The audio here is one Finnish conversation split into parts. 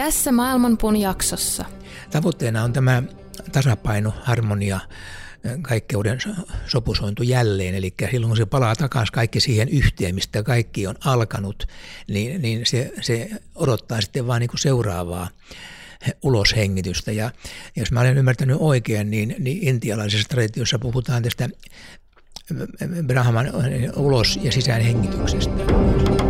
Tässä Maailmanpuun jaksossa. Tavoitteena on tämä tasapaino, harmonia, kaikkeuden sopusointu jälleen. Eli silloin kun se palaa takaisin kaikki siihen yhteen, mistä kaikki on alkanut, niin, niin se, se odottaa sitten vaan niin kuin seuraavaa uloshengitystä. Ja jos mä olen ymmärtänyt oikein, niin, niin intialaisessa traditiossa puhutaan tästä Brahman ulos- ja sisäänhengityksestä.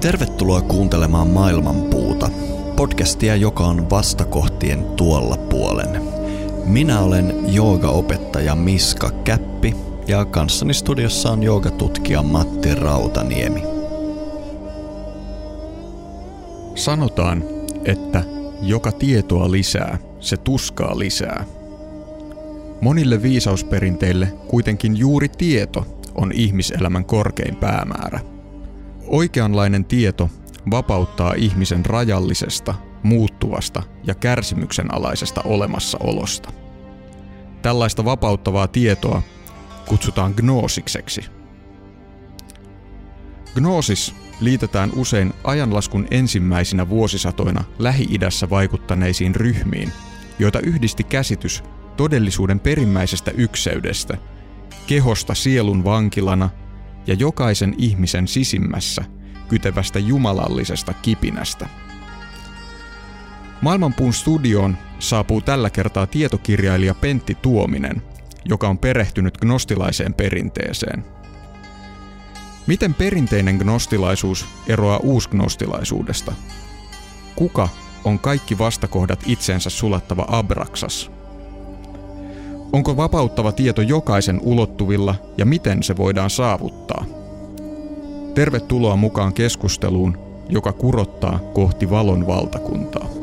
Tervetuloa kuuntelemaan Maailmanpuuta, podcastia, joka on vastakohtien tuolla puolen. Minä olen joogaopettaja Miska Käppi ja kanssani studiossa on joogatutkija Matti Rautaniemi. Sanotaan, että joka tietoa lisää, se tuskaa lisää. Monille viisausperinteille kuitenkin juuri tieto on ihmiselämän korkein päämäärä – Oikeanlainen tieto vapauttaa ihmisen rajallisesta, muuttuvasta ja kärsimyksen alaisesta olemassaolosta. Tällaista vapauttavaa tietoa kutsutaan gnoosikseksi. Gnoosis liitetään usein ajanlaskun ensimmäisinä vuosisatoina Lähi-idässä vaikuttaneisiin ryhmiin, joita yhdisti käsitys todellisuuden perimmäisestä ykseydestä, kehosta sielun vankilana – ja jokaisen ihmisen sisimmässä kytevästä jumalallisesta kipinästä. Maailmanpuun studioon saapuu tällä kertaa tietokirjailija Pentti Tuominen, joka on perehtynyt gnostilaiseen perinteeseen. Miten perinteinen gnostilaisuus eroaa uusgnostilaisuudesta? Kuka on kaikki vastakohdat itsensä sulattava Abraksas – Onko vapauttava tieto jokaisen ulottuvilla ja miten se voidaan saavuttaa? Tervetuloa mukaan keskusteluun, joka kurottaa kohti valon valtakuntaa.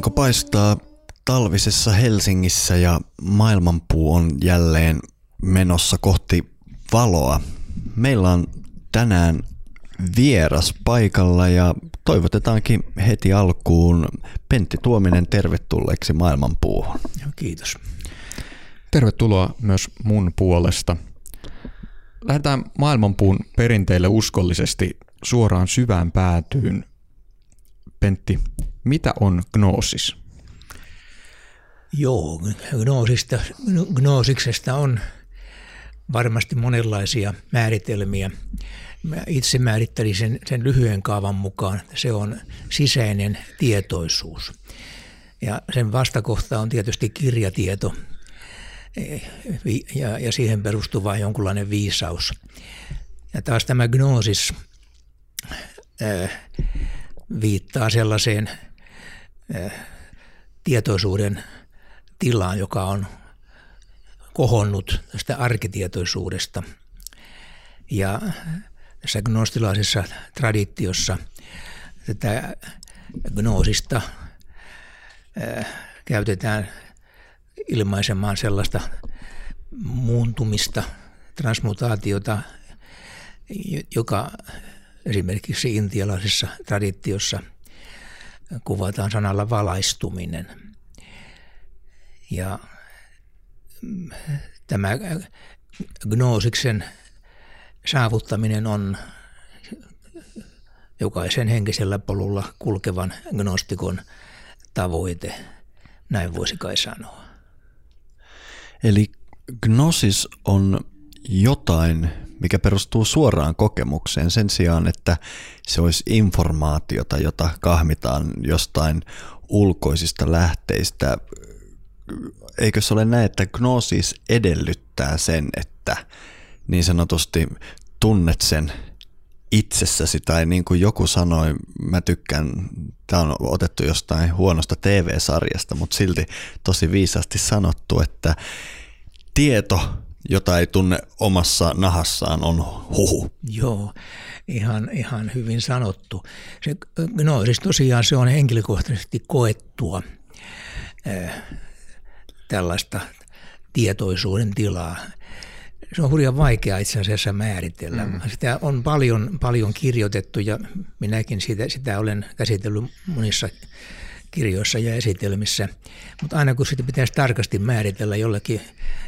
Aurinko paistaa talvisessa Helsingissä ja maailmanpuu on jälleen menossa kohti valoa. Meillä on tänään vieras paikalla ja toivotetaankin heti alkuun Pentti Tuominen tervetulleeksi maailmanpuuhun. Kiitos. Tervetuloa myös mun puolesta. Lähdetään maailmanpuun perinteille uskollisesti suoraan syvään päätyyn. Pentti, mitä on gnoosis? Joo, gnoosista, gnoosiksesta on varmasti monenlaisia määritelmiä. Mä itse määrittelin sen, sen lyhyen kaavan mukaan. Se on sisäinen tietoisuus. Ja sen vastakohta on tietysti kirjatieto ja, ja siihen perustuva jonkunlainen viisaus. Ja taas tämä gnoosis ää, viittaa sellaiseen – Eh, tietoisuuden tilaan, joka on kohonnut tästä arkitietoisuudesta. Ja tässä gnostilaisessa traditiossa tätä gnoosista eh, käytetään ilmaisemaan sellaista muuntumista, transmutaatiota, joka esimerkiksi intialaisessa traditiossa – kuvataan sanalla valaistuminen. Ja mm, tämä gnoosiksen saavuttaminen on jokaisen henkisellä polulla kulkevan gnostikon tavoite, näin voisi kai sanoa. Eli gnosis on jotain, mikä perustuu suoraan kokemukseen sen sijaan, että se olisi informaatiota, jota kahmitaan jostain ulkoisista lähteistä. Eikö se ole näin, että gnosis edellyttää sen, että niin sanotusti tunnet sen itsessäsi tai niin kuin joku sanoi, mä tykkään, tämä on otettu jostain huonosta TV-sarjasta, mutta silti tosi viisaasti sanottu, että tieto, jota ei tunne omassa nahassaan, on huhu. Joo, ihan, ihan hyvin sanottu. Se, no siis tosiaan se on henkilökohtaisesti koettua äh, tällaista tietoisuuden tilaa se on hurjan vaikea itse asiassa määritellä. Mm. Sitä on paljon, paljon kirjoitettu ja minäkin sitä, sitä olen käsitellyt monissa kirjoissa ja esitelmissä. Mutta aina kun sitä pitäisi tarkasti määritellä jollekin,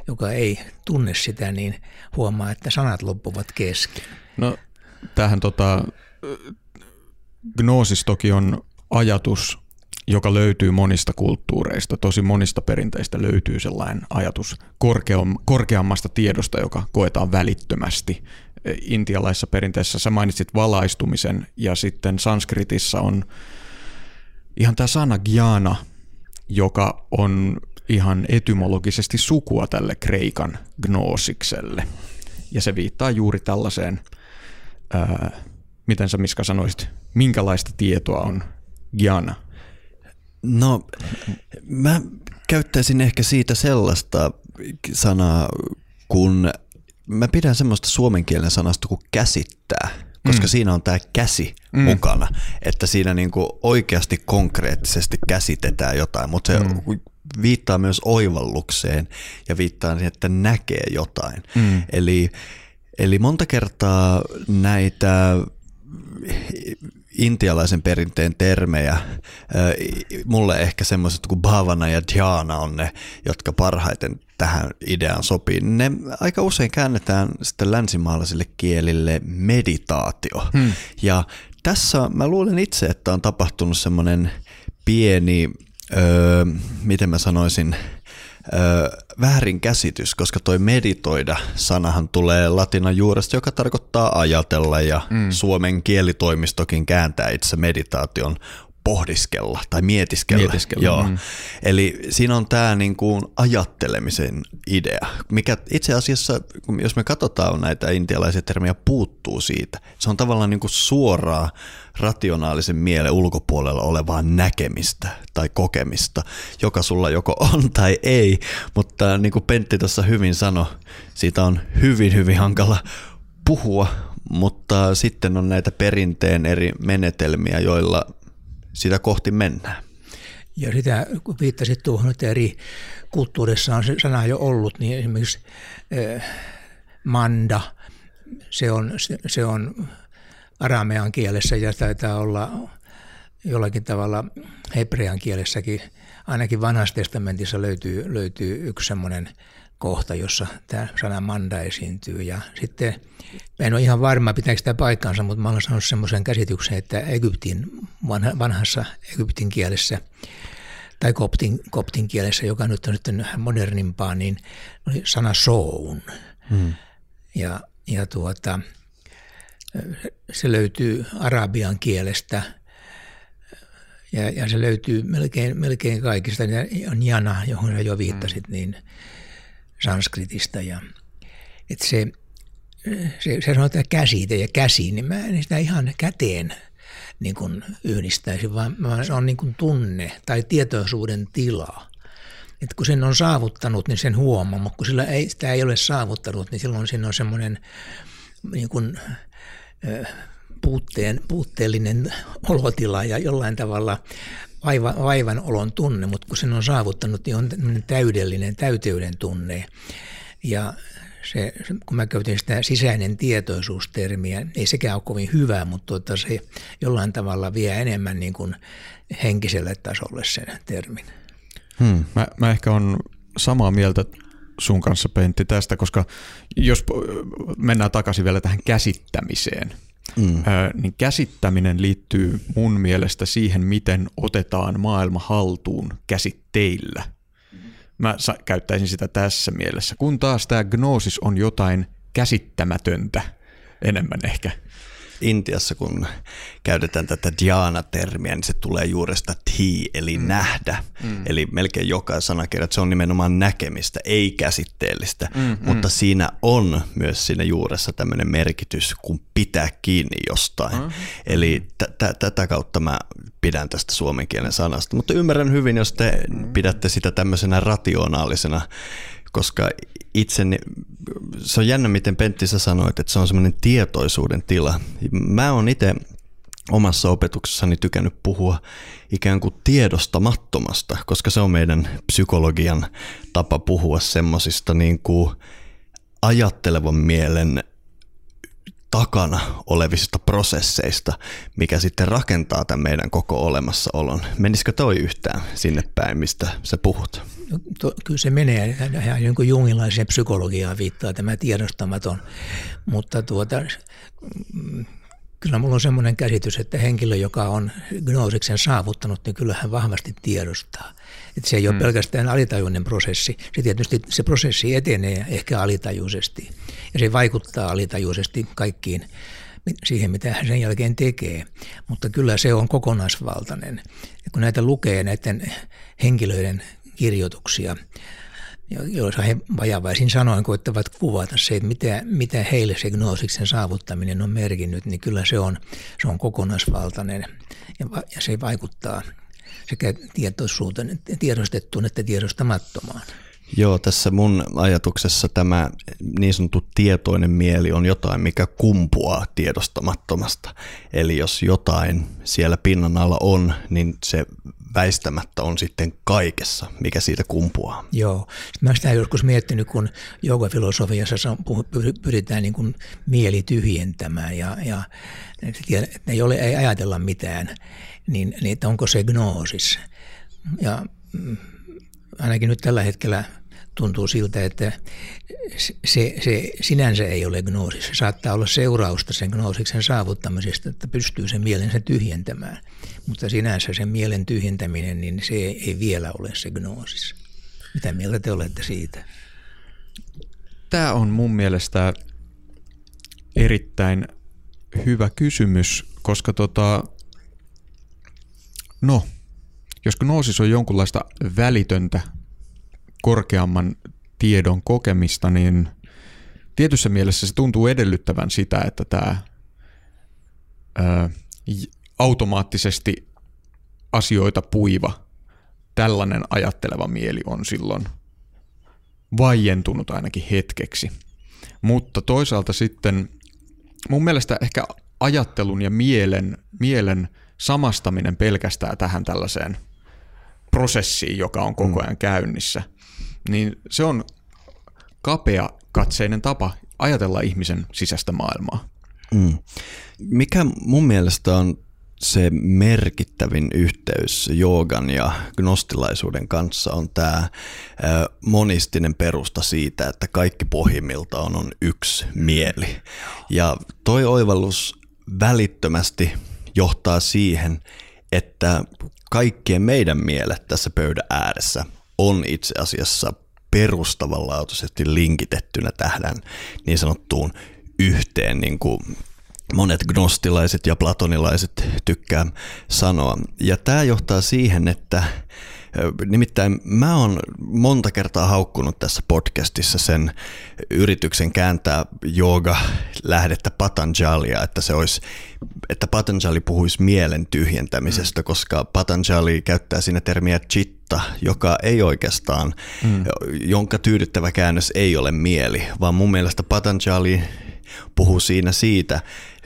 joka ei tunne sitä, niin huomaa, että sanat loppuvat kesken. No tähän tota, gnoosis toki on ajatus joka löytyy monista kulttuureista, tosi monista perinteistä löytyy sellainen ajatus korkeammasta tiedosta, joka koetaan välittömästi. Intialaisessa perinteessä sä mainitsit valaistumisen ja sitten sanskritissa on ihan tämä sana gyana, joka on ihan etymologisesti sukua tälle kreikan gnoosikselle. Ja se viittaa juuri tällaiseen, ää, miten sä Miska sanoisit, minkälaista tietoa on gyana – No, mä käyttäisin ehkä siitä sellaista sanaa, kun mä pidän semmoista suomen kielen sanasta kuin käsittää, koska mm. siinä on tämä käsi mm. mukana, että siinä niinku oikeasti konkreettisesti käsitetään jotain, mutta se mm. viittaa myös oivallukseen ja viittaa siihen, että näkee jotain. Mm. Eli, eli monta kertaa näitä intialaisen perinteen termejä. Mulle ehkä semmoiset kuin bhavana ja dhyana on ne, jotka parhaiten tähän ideaan sopii. Ne aika usein käännetään sitten länsimaalaisille kielille meditaatio. Hmm. Ja tässä mä luulen itse, että on tapahtunut semmoinen pieni, öö, miten mä sanoisin, väärinkäsitys, koska toi meditoida sanahan tulee latinan juuresta, joka tarkoittaa ajatella ja mm. suomen kielitoimistokin kääntää itse meditaation pohdiskella tai mietiskellä. mietiskellä Joo. Mm. Eli siinä on tämä niin kuin ajattelemisen idea, mikä itse asiassa, jos me katsotaan näitä intialaisia termejä, puuttuu siitä. Se on tavallaan niin kuin suoraa rationaalisen mielen ulkopuolella olevaa näkemistä tai kokemista, joka sulla joko on tai ei, mutta niin kuin Pentti tuossa hyvin sanoi, siitä on hyvin, hyvin hankala puhua, mutta sitten on näitä perinteen eri menetelmiä, joilla sitä kohti mennään. Ja sitä, kun viittasit tuohon, että eri kulttuurissa on se sana jo ollut, niin esimerkiksi eh, manda, se on, se, se on aramean kielessä ja taitaa olla jollakin tavalla hebrean kielessäkin, ainakin vanhassa testamentissa löytyy, löytyy yksi semmoinen kohta, jossa tämä sana manda esiintyy. Ja sitten, en ole ihan varma, pitääkö sitä paikkaansa, mutta mä olen sanonut semmoisen käsityksen, että Egyptin, vanhassa Egyptin kielessä tai koptin, koptin kielessä, joka nyt on nyt modernimpaa, niin oli sana soun. Hmm. Ja, ja tuota, se löytyy arabian kielestä ja, ja se löytyy melkein, melkein kaikista. On jana, johon sä jo viittasit, hmm. niin sanskritista. Ja, että se, se, se sanotaan käsite ja käsi, niin mä en sitä ihan käteen niin kuin yhdistäisi, vaan, vaan se on niin kuin tunne tai tietoisuuden tila. Että kun sen on saavuttanut, niin sen huomaa, mutta kun sillä ei, sitä ei ole saavuttanut, niin silloin siinä on semmoinen niin kuin, puutteen, puutteellinen olotila ja jollain tavalla vaiva, vaivan olon tunne, mutta kun sen on saavuttanut, niin on täydellinen täyteyden tunne. Ja se, kun mä käytin sitä sisäinen tietoisuustermiä, ei sekään ole kovin hyvä, mutta tuota, se jollain tavalla vie enemmän niin kuin henkiselle tasolle sen termin. Hmm. Mä, mä ehkä on samaa mieltä sun kanssa Pentti tästä, koska jos mennään takaisin vielä tähän käsittämiseen, mm. niin käsittäminen liittyy mun mielestä siihen, miten otetaan maailma haltuun käsitteillä. Mä käyttäisin sitä tässä mielessä, kun taas tämä gnoosis on jotain käsittämätöntä enemmän ehkä. Intiassa, kun käytetään tätä dhyana-termiä, niin se tulee juuresta ti, eli mm. nähdä. Mm. Eli melkein joka sanakirja, että se on nimenomaan näkemistä, ei käsitteellistä. Mm, mm. Mutta mm. siinä on myös siinä juuressa tämmöinen merkitys, kun pitää kiinni jostain. Mm. Eli tätä kautta mä pidän tästä suomen kielen sanasta. Mutta ymmärrän hyvin, jos te mm. pidätte sitä tämmöisenä rationaalisena koska itse, se on jännä miten Pentti sä sanoit, että se on semmoinen tietoisuuden tila. Mä oon itse omassa opetuksessani tykännyt puhua ikään kuin tiedostamattomasta, koska se on meidän psykologian tapa puhua semmoisista niin kuin ajattelevan mielen takana olevista prosesseista, mikä sitten rakentaa tämän meidän koko olemassaolon. Menisikö toi yhtään sinne päin, mistä sä puhut? No, to, kyllä se menee ihan jonkun jungilaiseen psykologiaan viittaa tämä tiedostamaton, mutta tuota, mm, kyllä minulla on sellainen käsitys, että henkilö, joka on gnoosiksen saavuttanut, niin kyllä hän vahvasti tiedostaa. Että se ei ole hmm. pelkästään alitajuinen prosessi. Se tietysti se prosessi etenee ehkä alitajuisesti ja se vaikuttaa alitajuisesti kaikkiin siihen, mitä hän sen jälkeen tekee. Mutta kyllä se on kokonaisvaltainen. Ja kun näitä lukee näiden henkilöiden kirjoituksia, joissa he vajavaisin sanoin koittavat kuvata se, että mitä, mitä heille se gnoosiksen saavuttaminen on merkinnyt, niin kyllä se on, se on kokonaisvaltainen ja, ja se vaikuttaa sekä tietoisuuteen, tiedostettuun että tiedostamattomaan. Joo, tässä mun ajatuksessa tämä niin sanottu tietoinen mieli on jotain, mikä kumpuaa tiedostamattomasta. Eli jos jotain siellä pinnan alla on, niin se väistämättä on sitten kaikessa, mikä siitä kumpuaa. Joo. Mä olen sitä joskus miettinyt, kun joogafilosofiassa pyritään niin kuin mieli tyhjentämään ja, ja että ei, ole, ei ajatella mitään, niin, niin että onko se gnoosis. Ja mm, ainakin nyt tällä hetkellä tuntuu siltä, että se, se sinänsä ei ole gnoosis. Se saattaa olla seurausta sen gnoosiksen saavuttamisesta, että pystyy sen mielensä tyhjentämään. Mutta sinänsä sen mielen tyhjentäminen, niin se ei vielä ole se gnoosis. Mitä mieltä te olette siitä? Tämä on mun mielestä erittäin hyvä kysymys, koska tota, no, jos gnoosis on jonkunlaista välitöntä korkeamman tiedon kokemista, niin tietyssä mielessä se tuntuu edellyttävän sitä, että tämä ää, automaattisesti asioita puiva tällainen ajatteleva mieli on silloin vaientunut ainakin hetkeksi. Mutta toisaalta sitten mun mielestä ehkä ajattelun ja mielen, mielen samastaminen pelkästään tähän tällaiseen prosessiin, joka on koko mm. ajan käynnissä, niin se on kapea katseinen tapa ajatella ihmisen sisäistä maailmaa. Mm. Mikä mun mielestä on se merkittävin yhteys joogan ja gnostilaisuuden kanssa on tämä monistinen perusta siitä, että kaikki pohjimmiltaan on yksi mieli. Ja toi oivallus välittömästi johtaa siihen, että kaikkien meidän mielet tässä pöydän ääressä on itse asiassa perustavanlaatuisesti linkitettynä tähän niin sanottuun yhteen, niin kuin monet gnostilaiset ja platonilaiset tykkää sanoa. Ja tämä johtaa siihen, että Nimittäin mä oon monta kertaa haukkunut tässä podcastissa sen yrityksen kääntää jooga lähdettä Patanjalia, että se olisi, että Patanjali puhuisi mielen tyhjentämisestä, mm. koska Patanjali käyttää siinä termiä chitta, joka ei oikeastaan, mm. jonka tyydyttävä käännös ei ole mieli, vaan mun mielestä Patanjali puhuu siinä siitä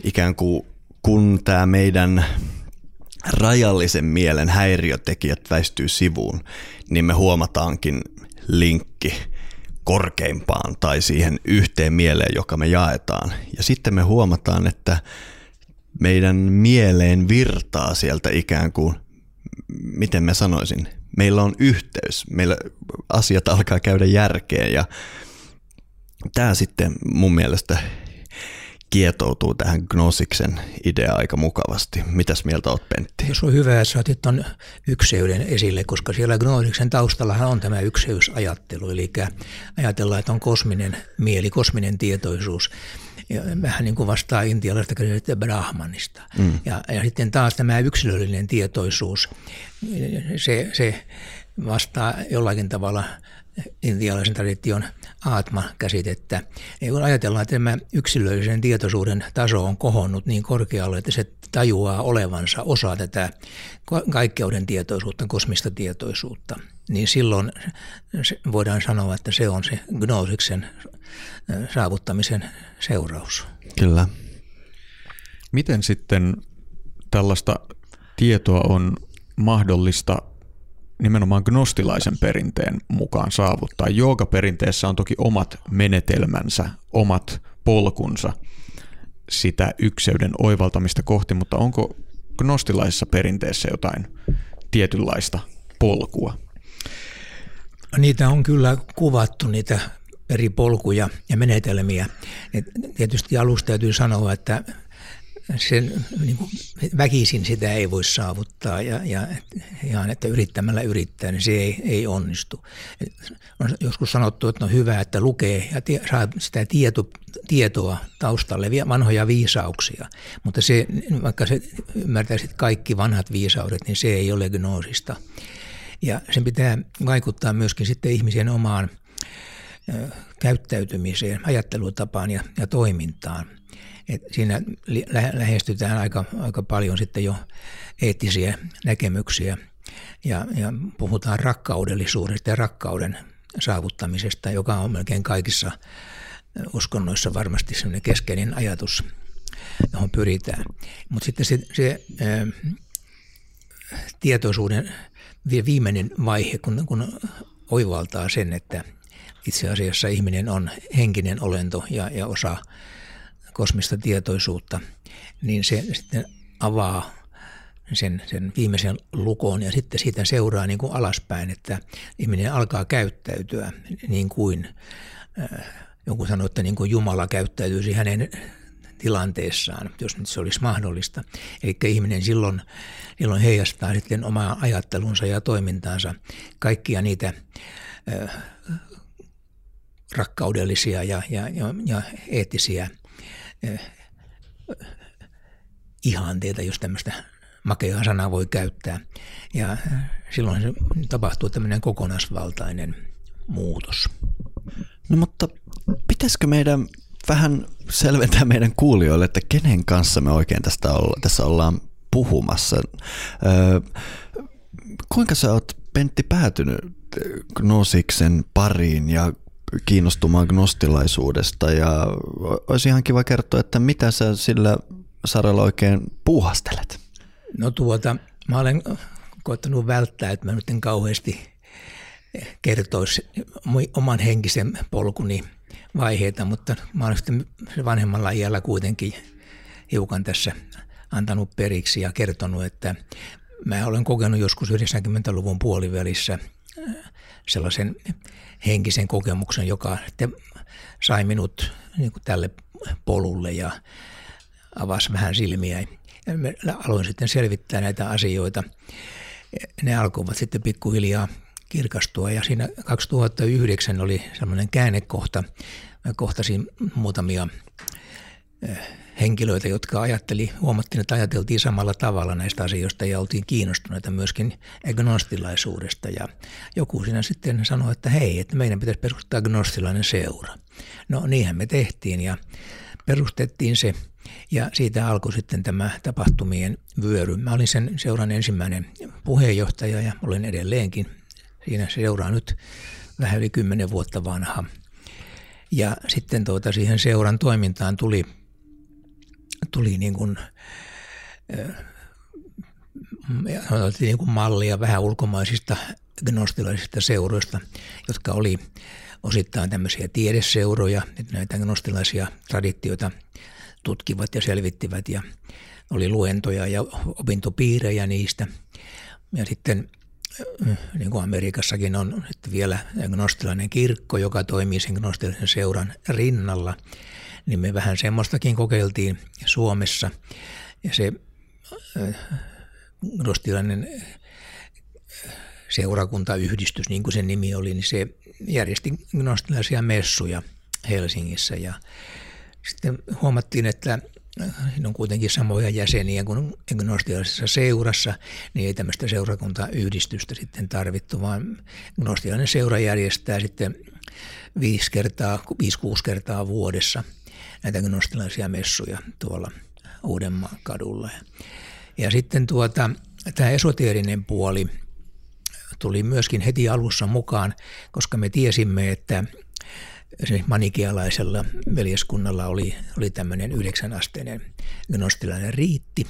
ikään kuin kun tämä meidän rajallisen mielen häiriötekijät väistyy sivuun, niin me huomataankin linkki korkeimpaan tai siihen yhteen mieleen, joka me jaetaan. Ja sitten me huomataan, että meidän mieleen virtaa sieltä ikään kuin, miten mä sanoisin, meillä on yhteys, meillä asiat alkaa käydä järkeen ja tämä sitten mun mielestä kietoutuu tähän Gnosiksen idea aika mukavasti. Mitäs mieltä olet Pentti? Se on hyvä, että otit tuon ykseyden esille, koska siellä Gnosiksen taustallahan on tämä ykseysajattelu, eli ajatellaan, että on kosminen mieli, kosminen tietoisuus ja vähän niin kuin vastaa intialaista käsitettä Brahmanista. Mm. Ja, ja sitten taas tämä yksilöllinen tietoisuus, se, se vastaa jollakin tavalla intialaisen tradition aatma-käsitettä. Ja kun ajatellaan, että tämä yksilöllisen tietoisuuden taso on kohonnut niin korkealle, että se tajuaa olevansa osa tätä kaikkeuden tietoisuutta, kosmista tietoisuutta, niin silloin voidaan sanoa, että se on se gnosiksen saavuttamisen seuraus. Kyllä. Miten sitten tällaista tietoa on mahdollista nimenomaan gnostilaisen perinteen mukaan saavuttaa. Joogaperinteessä on toki omat menetelmänsä, omat polkunsa sitä ykseyden oivaltamista kohti, mutta onko gnostilaisessa perinteessä jotain tietynlaista polkua? Niitä on kyllä kuvattu, niitä eri polkuja ja menetelmiä. Et tietysti alusta täytyy sanoa, että sen, niin kuin, väkisin sitä ei voi saavuttaa ja, ja ihan, että yrittämällä yrittää, niin se ei, ei onnistu. On joskus sanottu, että on hyvä, että lukee ja tie, saa sitä tieto, tietoa taustalle, vanhoja viisauksia, mutta se, vaikka se ymmärtäisit kaikki vanhat viisaudet, niin se ei ole gnoosista. Ja sen pitää vaikuttaa myöskin sitten ihmisen omaan käyttäytymiseen, ajattelutapaan ja, ja toimintaan. Et siinä lähestytään aika, aika paljon sitten jo eettisiä näkemyksiä ja, ja puhutaan rakkaudellisuudesta ja rakkauden saavuttamisesta, joka on melkein kaikissa uskonnoissa varmasti sellainen keskeinen ajatus, johon pyritään. Mutta sitten se, se ää, tietoisuuden viimeinen vaihe, kun, kun oivaltaa sen, että itse asiassa ihminen on henkinen olento ja, ja osa kosmista tietoisuutta, niin se sitten avaa sen, sen viimeisen lukon ja sitten siitä seuraa niin kuin alaspäin, että ihminen alkaa käyttäytyä niin kuin äh, joku sanoi, että niin kuin Jumala käyttäytyisi hänen tilanteessaan, jos nyt se olisi mahdollista. Eli ihminen silloin, silloin heijastaa sitten omaa ajattelunsa ja toimintaansa kaikkia niitä äh, rakkaudellisia ja, ja, ja, ja eettisiä ihanteita, jos tämmöistä makeaa sanaa voi käyttää. Ja silloin se tapahtuu tämmöinen kokonaisvaltainen muutos. No mutta pitäisikö meidän vähän selventää meidän kuulijoille, että kenen kanssa me oikein tästä olla, tässä ollaan puhumassa. Öö, kuinka sä oot Pentti päätynyt Gnosiksen pariin ja kiinnostumaan gnostilaisuudesta ja olisi ihan kiva kertoa, että mitä sä sillä saralla oikein puuhastelet? No tuota, mä olen koettanut välttää, että mä nyt en kauheasti kertoisi oman henkisen polkuni vaiheita, mutta mä olen sitten vanhemmalla iällä kuitenkin hiukan tässä antanut periksi ja kertonut, että mä olen kokenut joskus 90-luvun puolivälissä sellaisen henkisen kokemuksen, joka sai minut niin kuin tälle polulle ja avasi vähän silmiä. Ja aloin sitten selvittää näitä asioita. Ne alkoivat sitten pikkuhiljaa kirkastua ja siinä 2009 oli semmoinen käännekohta. Mä kohtasin muutamia henkilöitä, jotka ajatteli, huomattiin, että ajateltiin samalla tavalla näistä asioista ja oltiin kiinnostuneita myöskin agnostilaisuudesta. Ja joku siinä sitten sanoi, että hei, että meidän pitäisi perustaa agnostilainen seura. No niinhän me tehtiin ja perustettiin se ja siitä alkoi sitten tämä tapahtumien vyöry. Mä olin sen seuran ensimmäinen puheenjohtaja ja olen edelleenkin. Siinä seuraa nyt vähän yli kymmenen vuotta vanha. Ja sitten tuota, siihen seuran toimintaan tuli tuli niin kuin, niin kuin mallia vähän ulkomaisista gnostilaisista seuroista, jotka oli osittain tämmöisiä tiedeseuroja, että näitä gnostilaisia traditioita tutkivat ja selvittivät ja oli luentoja ja opintopiirejä niistä. Ja sitten niin kuin Amerikassakin on vielä gnostilainen kirkko, joka toimii sen gnostilaisen seuran rinnalla niin me vähän semmoistakin kokeiltiin Suomessa. Ja se rostilainen seurakuntayhdistys, niin kuin sen nimi oli, niin se järjesti gnostilaisia messuja Helsingissä ja sitten huomattiin, että siinä on kuitenkin samoja jäseniä kuin gnostialaisessa seurassa, niin ei tämmöistä seurakuntayhdistystä sitten tarvittu, vaan gnostialainen seura järjestää sitten viisi kertaa, viisi, kuusi kertaa vuodessa näitä gnostilaisia messuja tuolla Uudenmaan kadulla. Ja sitten tuota, tämä esoteerinen puoli tuli myöskin heti alussa mukaan, koska me tiesimme, että se manikialaisella veljeskunnalla oli, oli tämmöinen yhdeksän-asteinen gnostilainen riitti.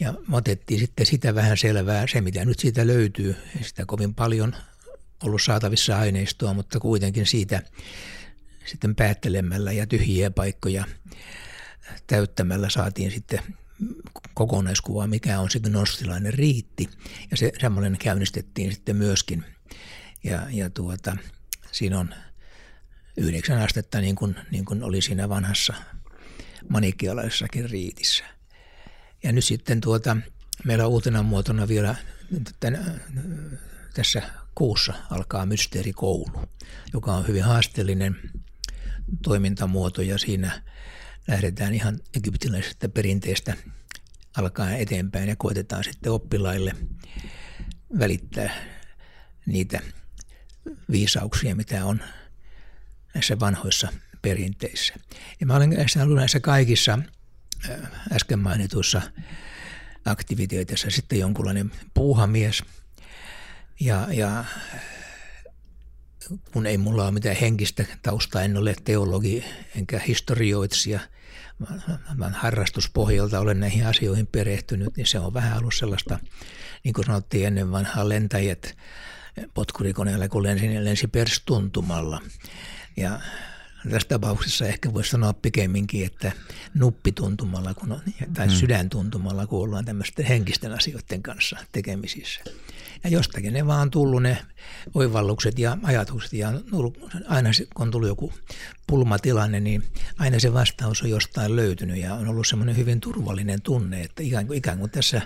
Ja me otettiin sitten sitä vähän selvää, se mitä nyt siitä löytyy, ei sitä kovin paljon ollut saatavissa aineistoa, mutta kuitenkin siitä sitten päättelemällä ja tyhjiä paikkoja täyttämällä saatiin sitten kokonaiskuva, mikä on se gnostilainen riitti. Ja se semmoinen käynnistettiin sitten myöskin. Ja, ja tuota, siinä on yhdeksän astetta niin kuin, niin kuin oli siinä vanhassa manikialaisessakin riitissä. Ja nyt sitten tuota, meillä on uutena muotona vielä tämän, tässä kuussa alkaa mysteerikoulu, joka on hyvin haasteellinen toimintamuoto ja siinä lähdetään ihan egyptiläisestä perinteestä alkaen eteenpäin ja koetetaan sitten oppilaille välittää niitä viisauksia, mitä on näissä vanhoissa perinteissä. Ja mä olen ollut näissä kaikissa äh, äsken mainituissa aktiviteeteissa sitten jonkunlainen puuhamies. Ja, ja kun ei mulla ole mitään henkistä taustaa, en ole teologi enkä historioitsija, vaan harrastuspohjalta olen näihin asioihin perehtynyt, niin se on vähän ollut sellaista, niin kuin sanottiin ennen vanhaa lentäjät potkurikoneella, kun lensi, lensi perstuntumalla. Ja tässä tapauksessa ehkä voisi sanoa pikemminkin, että nuppituntumalla kun on, tai hmm. sydäntuntumalla, kun ollaan tämmöisten henkisten asioiden kanssa tekemisissä. Ja jostakin ne vaan tullut ne oivallukset ja ajatukset ja aina kun on tullut joku pulmatilanne, niin aina se vastaus on jostain löytynyt ja on ollut semmoinen hyvin turvallinen tunne, että ikään kuin, ikään kuin tässä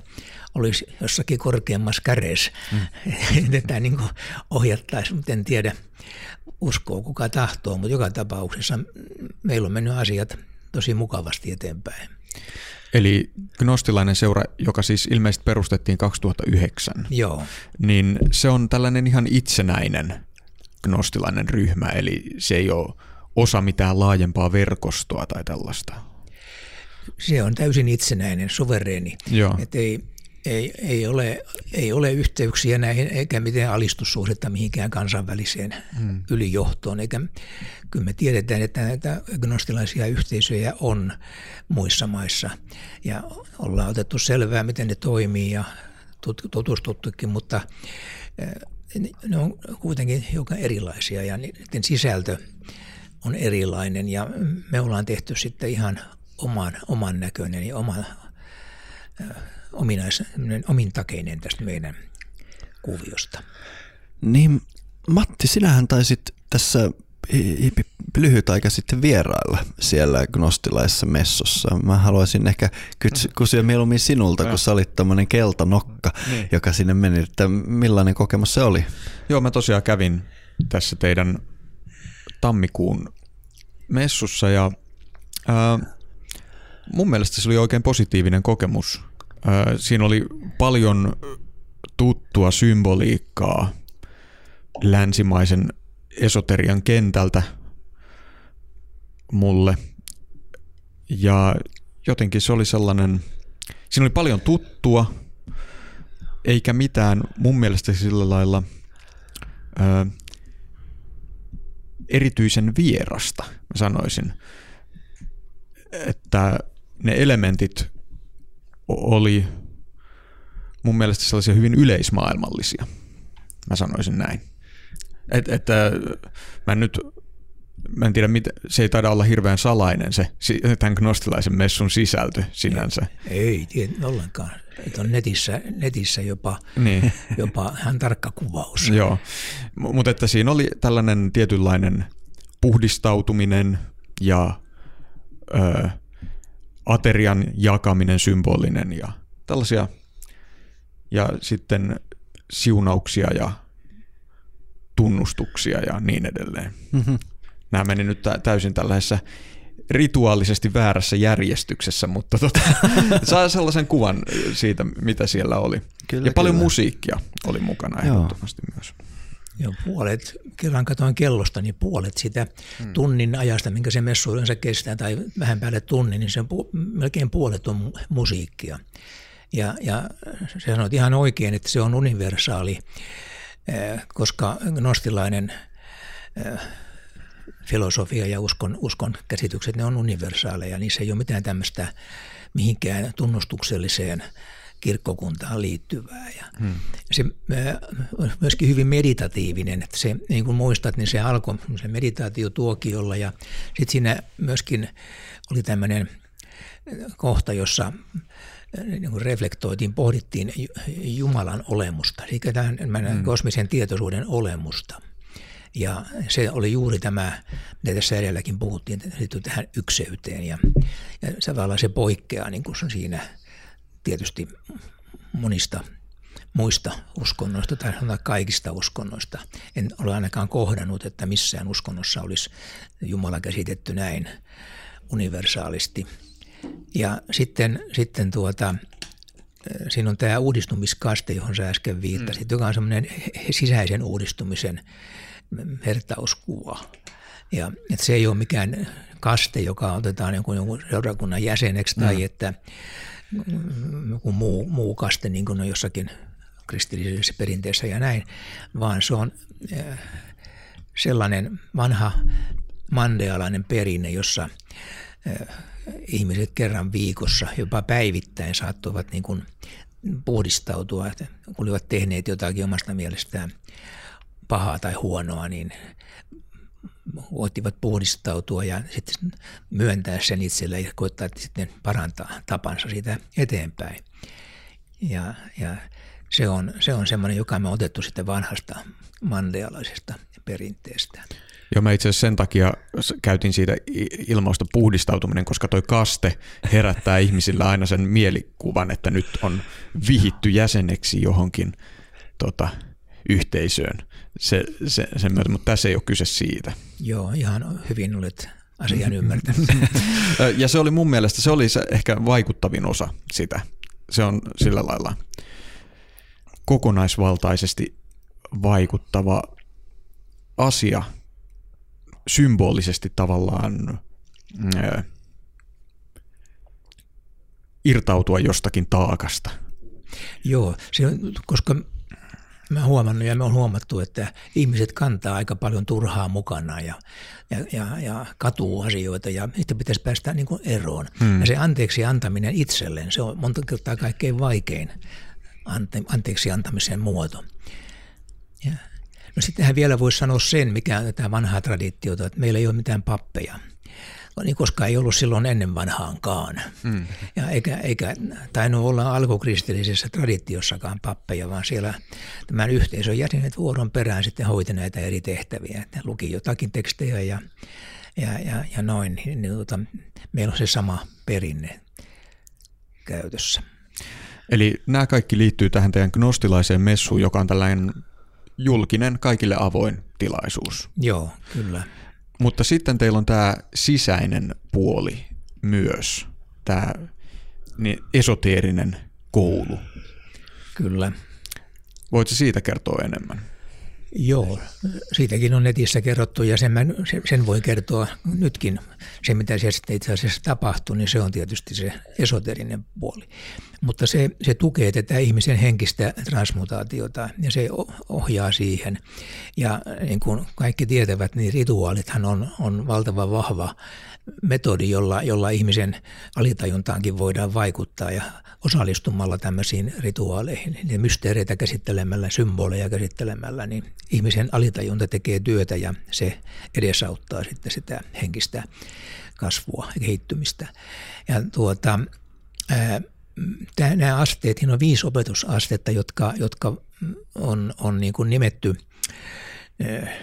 olisi jossakin korkeammassa kädessä, mm. että niin ohjattaisiin, mutta en tiedä uskoo kuka tahtoo, mutta joka tapauksessa meillä on mennyt asiat tosi mukavasti eteenpäin. Eli gnostilainen seura, joka siis ilmeisesti perustettiin 2009, Joo. niin se on tällainen ihan itsenäinen gnostilainen ryhmä, eli se ei ole osa mitään laajempaa verkostoa tai tällaista. Se on täysin itsenäinen, suvereeni. Joo. Et ei, ei, ei, ole, ei ole yhteyksiä näihin eikä mitään alistussuhdetta mihinkään kansainväliseen hmm. ylijohtoon. Eikä, kyllä me tiedetään, että näitä gnostilaisia yhteisöjä on muissa maissa ja ollaan otettu selvää, miten ne toimii ja tutustuttukin, mutta eh, ne on kuitenkin hiukan erilaisia ja niiden sisältö on erilainen ja me ollaan tehty sitten ihan oman, oman näköinen ja oman eh, ominais, omintakeinen tästä meidän kuviosta. Niin Matti, sinähän taisit tässä lyhyt aika sitten vierailla siellä gnostilaisessa messossa. Mä haluaisin ehkä kysyä mieluummin sinulta, kun sä olit tämmöinen keltanokka, niin. joka sinne meni, että millainen kokemus se oli? Joo, mä tosiaan kävin tässä teidän tammikuun messussa ja ää, mun mielestä se oli oikein positiivinen kokemus. Siinä oli paljon tuttua symboliikkaa länsimaisen esoterian kentältä mulle. Ja jotenkin se oli sellainen, siinä oli paljon tuttua, eikä mitään mun mielestä sillä lailla ö, erityisen vierasta, mä sanoisin. Että ne elementit oli mun mielestä sellaisia hyvin yleismaailmallisia. Mä sanoisin näin. Et, että mä en nyt mä en tiedä, mitä, se ei taida olla hirveän salainen se tämän gnostilaisen messun sisältö sinänsä. Ei, ei ollenkaan. Että on netissä, netissä jopa, niin. jopa hän tarkka kuvaus. Joo, mutta että siinä oli tällainen tietynlainen puhdistautuminen ja ö, aterian jakaminen symbolinen ja tällaisia ja sitten siunauksia ja tunnustuksia ja niin edelleen. Mm-hmm. Nämä meni nyt täysin tällaisessa rituaalisesti väärässä järjestyksessä, mutta tota, saa sellaisen kuvan siitä, mitä siellä oli. Kyllä, ja paljon kyllä. musiikkia oli mukana ehdottomasti Joo. myös. Joo, puolet, kerran katoin kellosta, niin puolet sitä hmm. tunnin ajasta, minkä se messu yleensä kestää, tai vähän päälle tunnin, niin se on pu- melkein puolet on musiikkia. Ja, ja se sanoi ihan oikein, että se on universaali, eh, koska gnostilainen eh, filosofia ja uskon, uskon käsitykset, ne on universaaleja. Niissä ei ole mitään tämmöistä mihinkään tunnustukselliseen kirkkokuntaan liittyvää. Ja hmm. Se on myöskin hyvin meditatiivinen, että se, niin kuin muistat, niin se alkoi se meditaatiotuokiolla ja sitten siinä myöskin oli tämmöinen kohta, jossa niin kuin reflektoitiin, pohdittiin Jumalan olemusta, eli tämän hmm. kosmisen tietoisuuden olemusta. Ja se oli juuri tämä, mitä tässä edelläkin puhuttiin, liittyy tähän ykseyteen. Ja, ja tavallaan se poikkeaa niin kuin siinä tietysti monista muista uskonnoista tai sanotaan kaikista uskonnoista. En ole ainakaan kohdannut, että missään uskonnossa olisi Jumala käsitetty näin universaalisti. Ja sitten, sitten tuota, siinä on tämä uudistumiskaste, johon sä äsken viittasit, mm. joka on semmoinen sisäisen uudistumisen vertauskuva. Ja että se ei ole mikään kaste, joka otetaan jonkun, jonkun seurakunnan jäseneksi tai mm. että joku muu, muu kaste, niin kuin on jossakin kristillisessä perinteessä ja näin, vaan se on eh, sellainen vanha mandealainen perinne, jossa eh, ihmiset kerran viikossa, jopa päivittäin saattoivat niin kuin puhdistautua, kun olivat tehneet jotakin omasta mielestään pahaa tai huonoa, niin voittivat puhdistautua ja sitten myöntää sen itselle ja koittaa sitten parantaa tapansa siitä eteenpäin. Ja, ja se on, se on semmoinen, joka me on otettu sitten vanhasta mandealaisesta perinteestä. Joo, mä itse asiassa sen takia käytin siitä ilmausta puhdistautuminen, koska toi kaste herättää ihmisillä aina sen mielikuvan, että nyt on vihitty jäseneksi johonkin tota, yhteisöön se, se, sen myötä, mutta tässä ei ole kyse siitä. Joo, ihan hyvin olet asian ymmärtänyt. ja se oli mun mielestä, se oli se ehkä vaikuttavin osa sitä. Se on sillä lailla kokonaisvaltaisesti vaikuttava asia, symbolisesti tavallaan äh, irtautua jostakin taakasta. Joo, se on, koska Mä huomannut ja me on huomattu, että ihmiset kantaa aika paljon turhaa mukana ja, ja, ja, ja katuu asioita ja niistä pitäisi päästä niin kuin eroon. Hmm. Ja se anteeksi antaminen itselleen, se on monta kertaa kaikkein vaikein ante, anteeksi antamisen muoto. Ja. No sittenhän vielä voisi sanoa sen, mikä on tämä vanhaa traditiota, että meillä ei ole mitään pappeja – niin koska ei ollut silloin ennen vanhaankaan. Mm. Ja eikä, eikä tainnut olla alkukristillisessä traditiossakaan pappeja, vaan siellä tämän yhteisön jäsenet vuoron perään sitten hoiti näitä eri tehtäviä. Että luki jotakin tekstejä ja, ja, ja, ja noin. Niin, niin, tuota, meillä on se sama perinne käytössä. Eli nämä kaikki liittyy tähän teidän gnostilaiseen messuun, joka on tällainen julkinen, kaikille avoin tilaisuus. Joo, kyllä. Mutta sitten teillä on tämä sisäinen puoli myös, tämä niin esoteerinen koulu. Kyllä. Voitko siitä kertoa enemmän? Joo, siitäkin on netissä kerrottu ja sen, mä, sen voi kertoa nytkin. Se, mitä siellä sitten itse asiassa tapahtuu, niin se on tietysti se esoterinen puoli. Mutta se, se tukee tätä ihmisen henkistä transmutaatiota ja se ohjaa siihen. Ja niin kuin kaikki tietävät, niin rituaalithan on, on valtava vahva metodi, jolla, jolla ihmisen alitajuntaankin voidaan vaikuttaa ja osallistumalla tämmöisiin rituaaleihin, ja mysteereitä käsittelemällä, symboleja käsittelemällä, niin ihmisen alitajunta tekee työtä ja se edesauttaa sitten sitä henkistä kasvua ja kehittymistä. Ja tuota, ää, nämä asteet, on viisi opetusastetta, jotka, jotka on, on niin kuin nimetty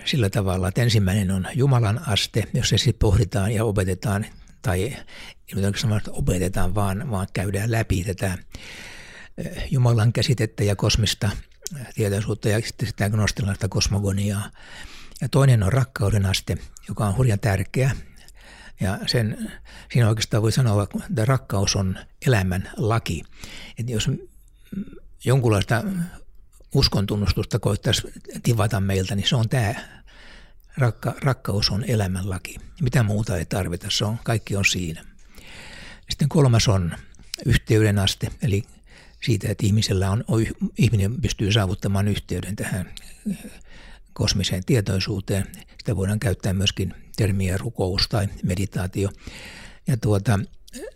sillä tavalla, että ensimmäinen on Jumalan aste, jossa sitten pohditaan ja opetetaan tai ei että opetetaan, vaan, vaan käydään läpi tätä Jumalan käsitettä ja kosmista tietoisuutta ja sitten sitä gnostilaista kosmogoniaa. Ja toinen on rakkauden aste, joka on hurjan tärkeä. Ja sen, siinä oikeastaan voi sanoa, että rakkaus on elämän laki. Että jos jonkunlaista uskon tunnustusta koittaisi tivata meiltä, niin se on tämä rakka, rakkaus on elämänlaki. Mitä muuta ei tarvita, se on, kaikki on siinä. Sitten kolmas on yhteyden aste, eli siitä, että ihmisellä on, ihminen pystyy saavuttamaan yhteyden tähän kosmiseen tietoisuuteen. Sitä voidaan käyttää myöskin termiä rukous tai meditaatio. Ja tuota,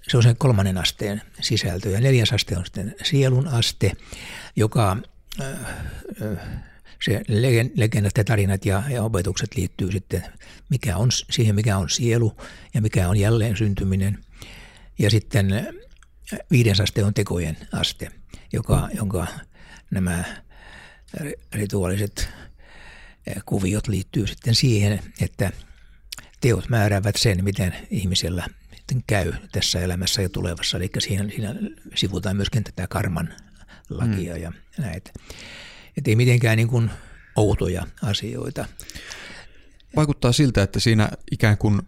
se on sen kolmannen asteen sisältö. Ja neljäs aste on sitten sielun aste, joka äh, äh, se legendat ja tarinat ja, ja opetukset liittyy sitten mikä on, siihen, mikä on sielu ja mikä on jälleen syntyminen. Ja sitten viides aste on tekojen aste, joka, jonka nämä rituaaliset kuviot liittyy sitten siihen, että teot määräävät sen, miten ihmisellä käy tässä elämässä ja tulevassa. Eli siinä, siinä sivutaan myöskin tätä karman lakia mm. ja näitä. Että ei mitenkään niin kuin outoja asioita. Vaikuttaa siltä, että siinä ikään kuin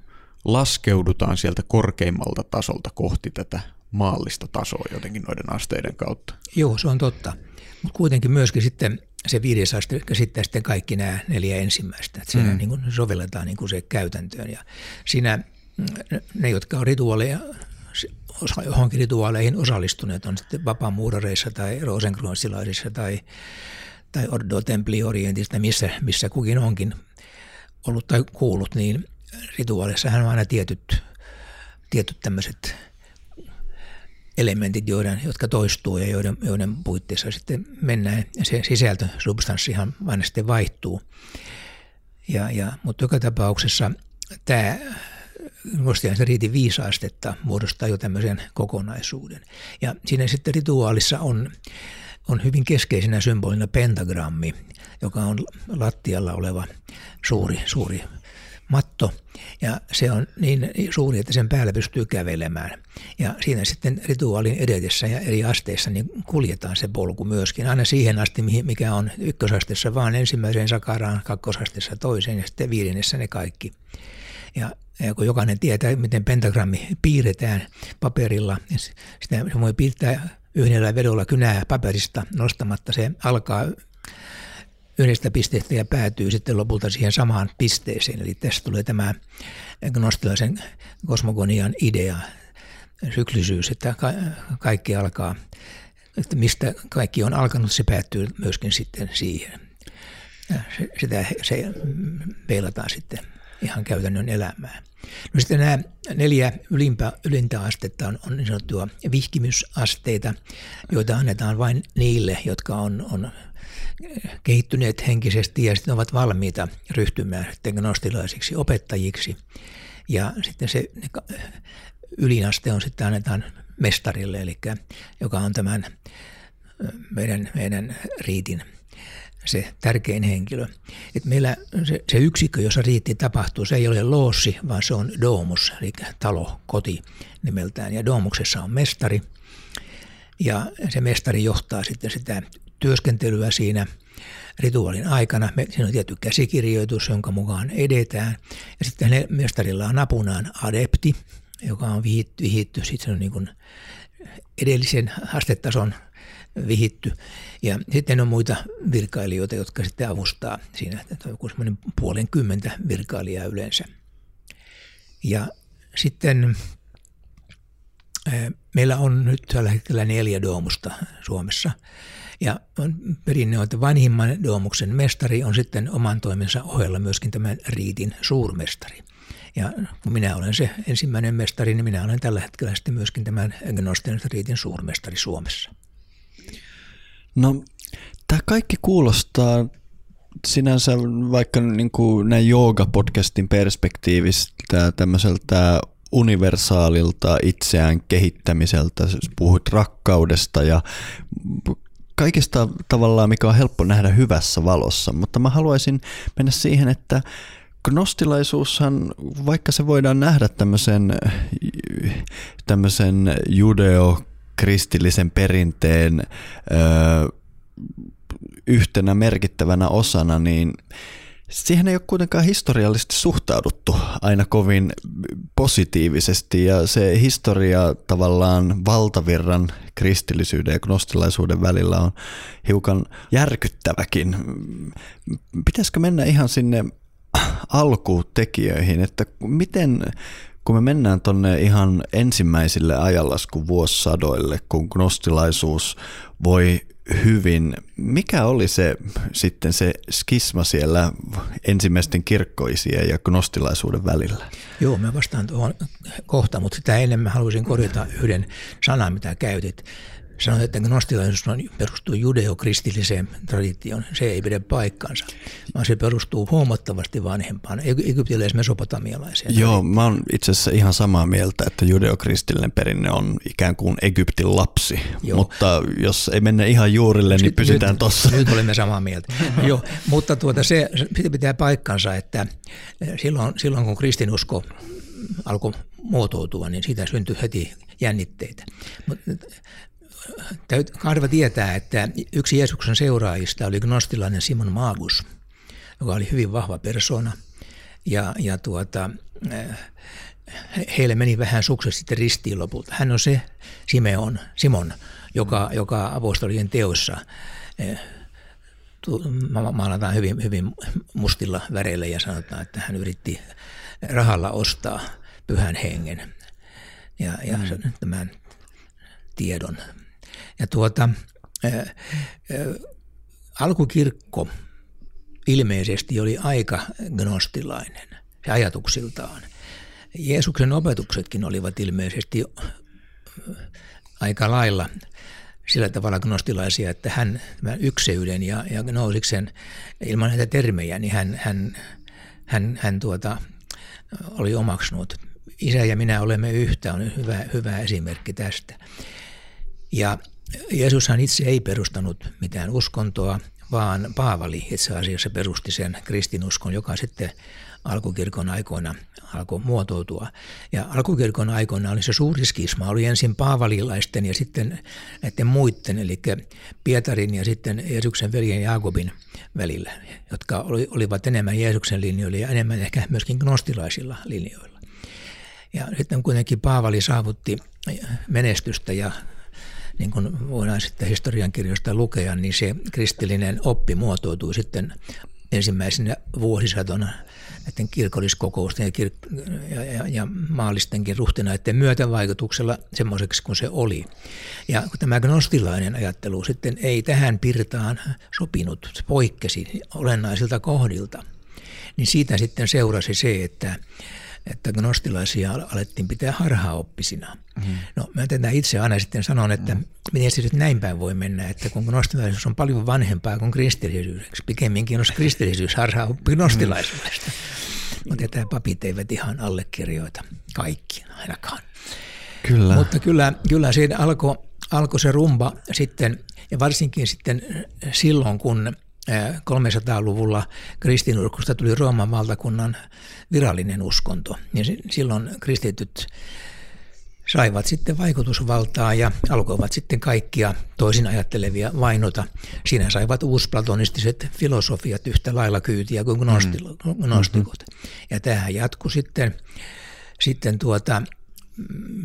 laskeudutaan sieltä korkeimmalta tasolta kohti tätä maallista tasoa jotenkin noiden asteiden kautta. Joo, se on totta. Mutta kuitenkin myöskin sitten se viides aste käsittää sitten kaikki nämä neljä ensimmäistä. Että mm. niin kuin sovelletaan niin kuin se käytäntöön. Ja siinä ne, jotka on rituaaleja, johonkin rituaaleihin osallistuneet, on sitten vapaamuurareissa tai rosenkruunsilaisissa tai, tai Ordo Templi Orientista, missä, missä kukin onkin ollut tai kuullut, niin rituaalissahan on aina tietyt, tietyt tämmöiset elementit, joiden, jotka toistuu ja joiden, joiden puitteissa sitten mennään. Ja se sisältö, substanssihan aina sitten vaihtuu. Ja, ja, mutta joka tapauksessa tämä se riitin viisi astetta muodostaa jo tämmöisen kokonaisuuden. Ja siinä sitten rituaalissa on, on hyvin keskeisenä symbolina pentagrammi, joka on lattialla oleva suuri, suuri matto ja se on niin suuri, että sen päällä pystyy kävelemään. Ja siinä sitten rituaalin edetessä ja eri asteissa niin kuljetaan se polku myöskin. Aina siihen asti, mikä on ykkösasteessa vaan ensimmäiseen sakaraan, kakkosasteessa toiseen ja sitten viidennessä ne kaikki. Ja, ja kun jokainen tietää, miten pentagrammi piirretään paperilla, niin sitä voi piirtää yhdellä vedolla kynää paperista nostamatta. Se alkaa yhdestä pisteestä ja päätyy sitten lopulta siihen samaan pisteeseen. Eli tästä tulee tämä gnostilaisen kosmogonian idea, syklisyys, että kaikki alkaa, että mistä kaikki on alkanut, se päättyy myöskin sitten siihen. Ja sitä se peilataan sitten ihan käytännön elämään. No sitten nämä neljä ylimpä, ylintä astetta on, on niin sanottua vihkimysasteita, joita annetaan vain niille, jotka on, on kehittyneet henkisesti ja sitten ovat valmiita ryhtymään sitten gnostilaisiksi opettajiksi. Ja sitten se ylinaste on sitten annetaan mestarille, eli joka on tämän meidän, meidän riitin se tärkein henkilö. Et meillä se, se yksikkö, jossa riitti tapahtuu, se ei ole loossi, vaan se on domus, eli talo, koti nimeltään. Ja domuksessa on mestari, ja se mestari johtaa sitten sitä työskentelyä siinä rituaalin aikana. Siinä on tietty käsikirjoitus, jonka mukaan edetään. Ja sitten mestarilla on apunaan adepti, joka on vihitty. vihitty. Sitten se on niin kuin edellisen astetason vihitty. Ja sitten on muita virkailijoita, jotka sitten avustaa siinä, että on joku semmoinen puolen kymmentä virkailijaa yleensä. Ja sitten meillä on nyt tällä hetkellä neljä doomusta Suomessa. Ja perinne on, että vanhimman doomuksen mestari on sitten oman toimensa ohella myöskin tämän riitin suurmestari. Ja kun minä olen se ensimmäinen mestari, niin minä olen tällä hetkellä sitten myöskin tämän Gnosten riitin suurmestari Suomessa. No, tämä kaikki kuulostaa sinänsä vaikka niin kuin näin jooga-podcastin perspektiivistä tämmöiseltä universaalilta itseään kehittämiseltä, puhuit rakkaudesta ja kaikesta tavallaan, mikä on helppo nähdä hyvässä valossa, mutta mä haluaisin mennä siihen, että Gnostilaisuushan, vaikka se voidaan nähdä tämmöisen tämmöisen judeo-kristillisen perinteen ö, yhtenä merkittävänä osana, niin siihen ei ole kuitenkaan historiallisesti suhtauduttu aina kovin positiivisesti ja se historia tavallaan valtavirran kristillisyyden ja gnostilaisuuden välillä on hiukan järkyttäväkin. Pitäisikö mennä ihan sinne alkutekijöihin, että miten kun me mennään tuonne ihan ensimmäisille ajanlaskun vuosisadoille, kun gnostilaisuus voi hyvin. Mikä oli se sitten se skisma siellä ensimmäisten kirkkoisien ja gnostilaisuuden välillä? Joo, mä vastaan tuohon kohta, mutta sitä ennen mä haluaisin korjata yhden sanan, mitä käytit. Sanoit, että gnostilaisuus on, perustuu judeokristilliseen traditioon. Se ei pidä paikkaansa, vaan se perustuu huomattavasti vanhempaan, egyptiläis-mesopotamialaiseen. Joo, mä oon itse asiassa ihan samaa mieltä, että judeokristillinen perinne on ikään kuin Egyptin lapsi. Joo. Mutta jos ei mennä ihan juurille, niin pysytään tuossa. Nyt olemme samaa mieltä. Joo, mutta tuota, se, se pitää paikkansa, että silloin, silloin kun kristinusko alkoi muotoutua, niin siitä syntyi heti jännitteitä. Mutta harva tietää, että yksi Jeesuksen seuraajista oli gnostilainen Simon Magus, joka oli hyvin vahva persona. Ja, ja tuota, heille meni vähän sukset sitten ristiin lopulta. Hän on se Simeon, Simon, joka, joka apostolien teossa maalataan hyvin, hyvin mustilla väreillä ja sanotaan, että hän yritti rahalla ostaa pyhän hengen ja, ja mm. tämän tiedon ja tuota, alkukirkko ilmeisesti oli aika gnostilainen se ajatuksiltaan. Jeesuksen opetuksetkin olivat ilmeisesti aika lailla sillä tavalla gnostilaisia, että hän tämän ykseyden ja, ja gnosiksen ilman näitä termejä, niin hän, hän, hän, hän tuota, oli omaksunut. Isä ja minä olemme yhtä on hyvä, hyvä esimerkki tästä. Ja Jeesushan itse ei perustanut mitään uskontoa, vaan Paavali itse asiassa perusti sen kristinuskon, joka sitten alkukirkon aikoina alkoi muotoutua. Ja alkukirkon aikoina oli se suuri skisma, oli ensin paavalilaisten ja sitten näiden muiden, eli Pietarin ja sitten Jeesuksen veljen Jaakobin välillä, jotka olivat enemmän Jeesuksen linjoilla ja enemmän ehkä myöskin gnostilaisilla linjoilla. Ja sitten kuitenkin Paavali saavutti menestystä ja niin kuin voidaan sitten historiankirjoista lukea, niin se kristillinen oppi muotoutui sitten ensimmäisenä vuosisatona näiden kirkolliskokousten ja, kir- ja, ja, ja maallistenkin ruhtinaiden myötävaikutuksella semmoiseksi kuin se oli. Ja tämä gnostilainen ajattelu sitten ei tähän pirtaan sopinut, se poikkesi olennaisilta kohdilta, niin siitä sitten seurasi se, että että gnostilaisia alettiin pitää harhaoppisina. Mm. No mä tätä itse aina sitten sanon, että mm. miten se nyt näin päin voi mennä, että kun gnostilaisuus on paljon vanhempaa kuin kristillisyys, pikemminkin olisi kristillisyys harhaoppi gnostilaisuudesta. Mm. Mutta tämä papit eivät ihan allekirjoita kaikki ainakaan. Kyllä. Mutta kyllä, kyllä siitä alkoi alko se rumba sitten, ja varsinkin sitten silloin, kun 300-luvulla kristinuskosta tuli Rooman valtakunnan virallinen uskonto. Ja silloin kristityt saivat sitten vaikutusvaltaa ja alkoivat sitten kaikkia toisin ajattelevia vainota. Siinä saivat uusplatonistisset filosofiat yhtä lailla kyytiä kuin gnostikot. Mm. Ja tähän jatkui sitten, sitten tuota,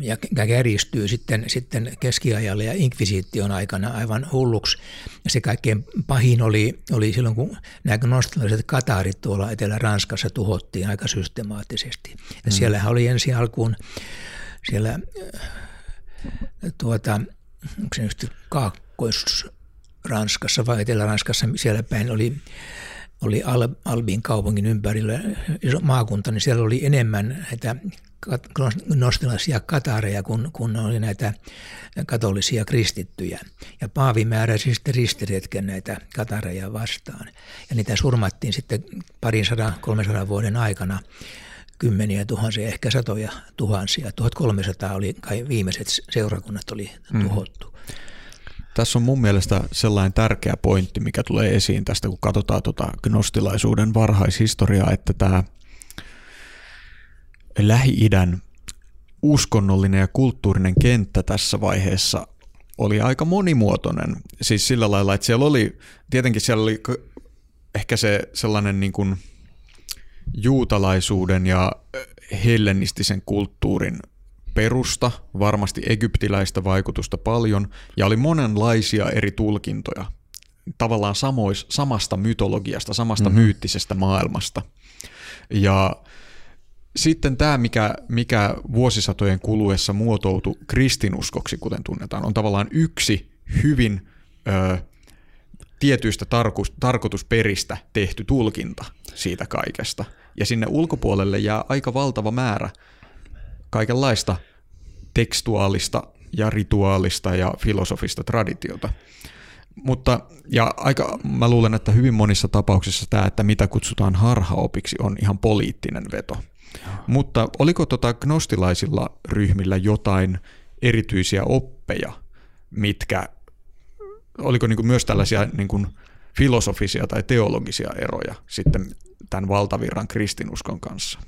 ja kärjistyy sitten, sitten keskiajalle ja inkvisiition aikana aivan hulluksi. Ja se kaikkein pahin oli, oli silloin, kun nämä gnostilaiset kataarit tuolla Etelä-Ranskassa tuhottiin aika systemaattisesti. Ja mm. siellähän oli ensi alkuun siellä tuota, onko se nyt Kaakkois-Ranskassa vai Etelä-Ranskassa, siellä päin oli oli Al, Albin kaupungin ympärillä iso maakunta, niin siellä oli enemmän näitä gnostilaisia katareja, kun, kun oli näitä katolisia kristittyjä. Ja Paavi määräsi sitten ristiretken näitä katareja vastaan. Ja niitä surmattiin sitten parin sadan, kolmesadan vuoden aikana kymmeniä tuhansia, ehkä satoja tuhansia. 1300 oli kai viimeiset seurakunnat oli mm. tuhottu. Mm. Tässä on mun mielestä sellainen tärkeä pointti, mikä tulee esiin tästä, kun katsotaan tuota gnostilaisuuden varhaishistoriaa, että tämä Lähi-idän uskonnollinen ja kulttuurinen kenttä tässä vaiheessa oli aika monimuotoinen. Siis sillä lailla, että siellä oli, tietenkin siellä oli ehkä se sellainen niin kuin juutalaisuuden ja hellenistisen kulttuurin perusta, varmasti egyptiläistä vaikutusta paljon, ja oli monenlaisia eri tulkintoja tavallaan samois, samasta mytologiasta, samasta mm-hmm. myyttisestä maailmasta. Ja sitten tämä, mikä, mikä vuosisatojen kuluessa muotoutui kristinuskoksi, kuten tunnetaan, on tavallaan yksi hyvin ö, tietyistä tarkus, tarkoitusperistä tehty tulkinta siitä kaikesta. Ja sinne ulkopuolelle jää aika valtava määrä kaikenlaista tekstuaalista ja rituaalista ja filosofista traditiota. Mutta, ja aika, mä luulen, että hyvin monissa tapauksissa tämä, että mitä kutsutaan harhaopiksi, on ihan poliittinen veto. Mutta oliko tota gnostilaisilla ryhmillä jotain erityisiä oppeja, mitkä, oliko niin kuin myös tällaisia niin kuin filosofisia tai teologisia eroja sitten tämän valtavirran kristinuskon kanssa?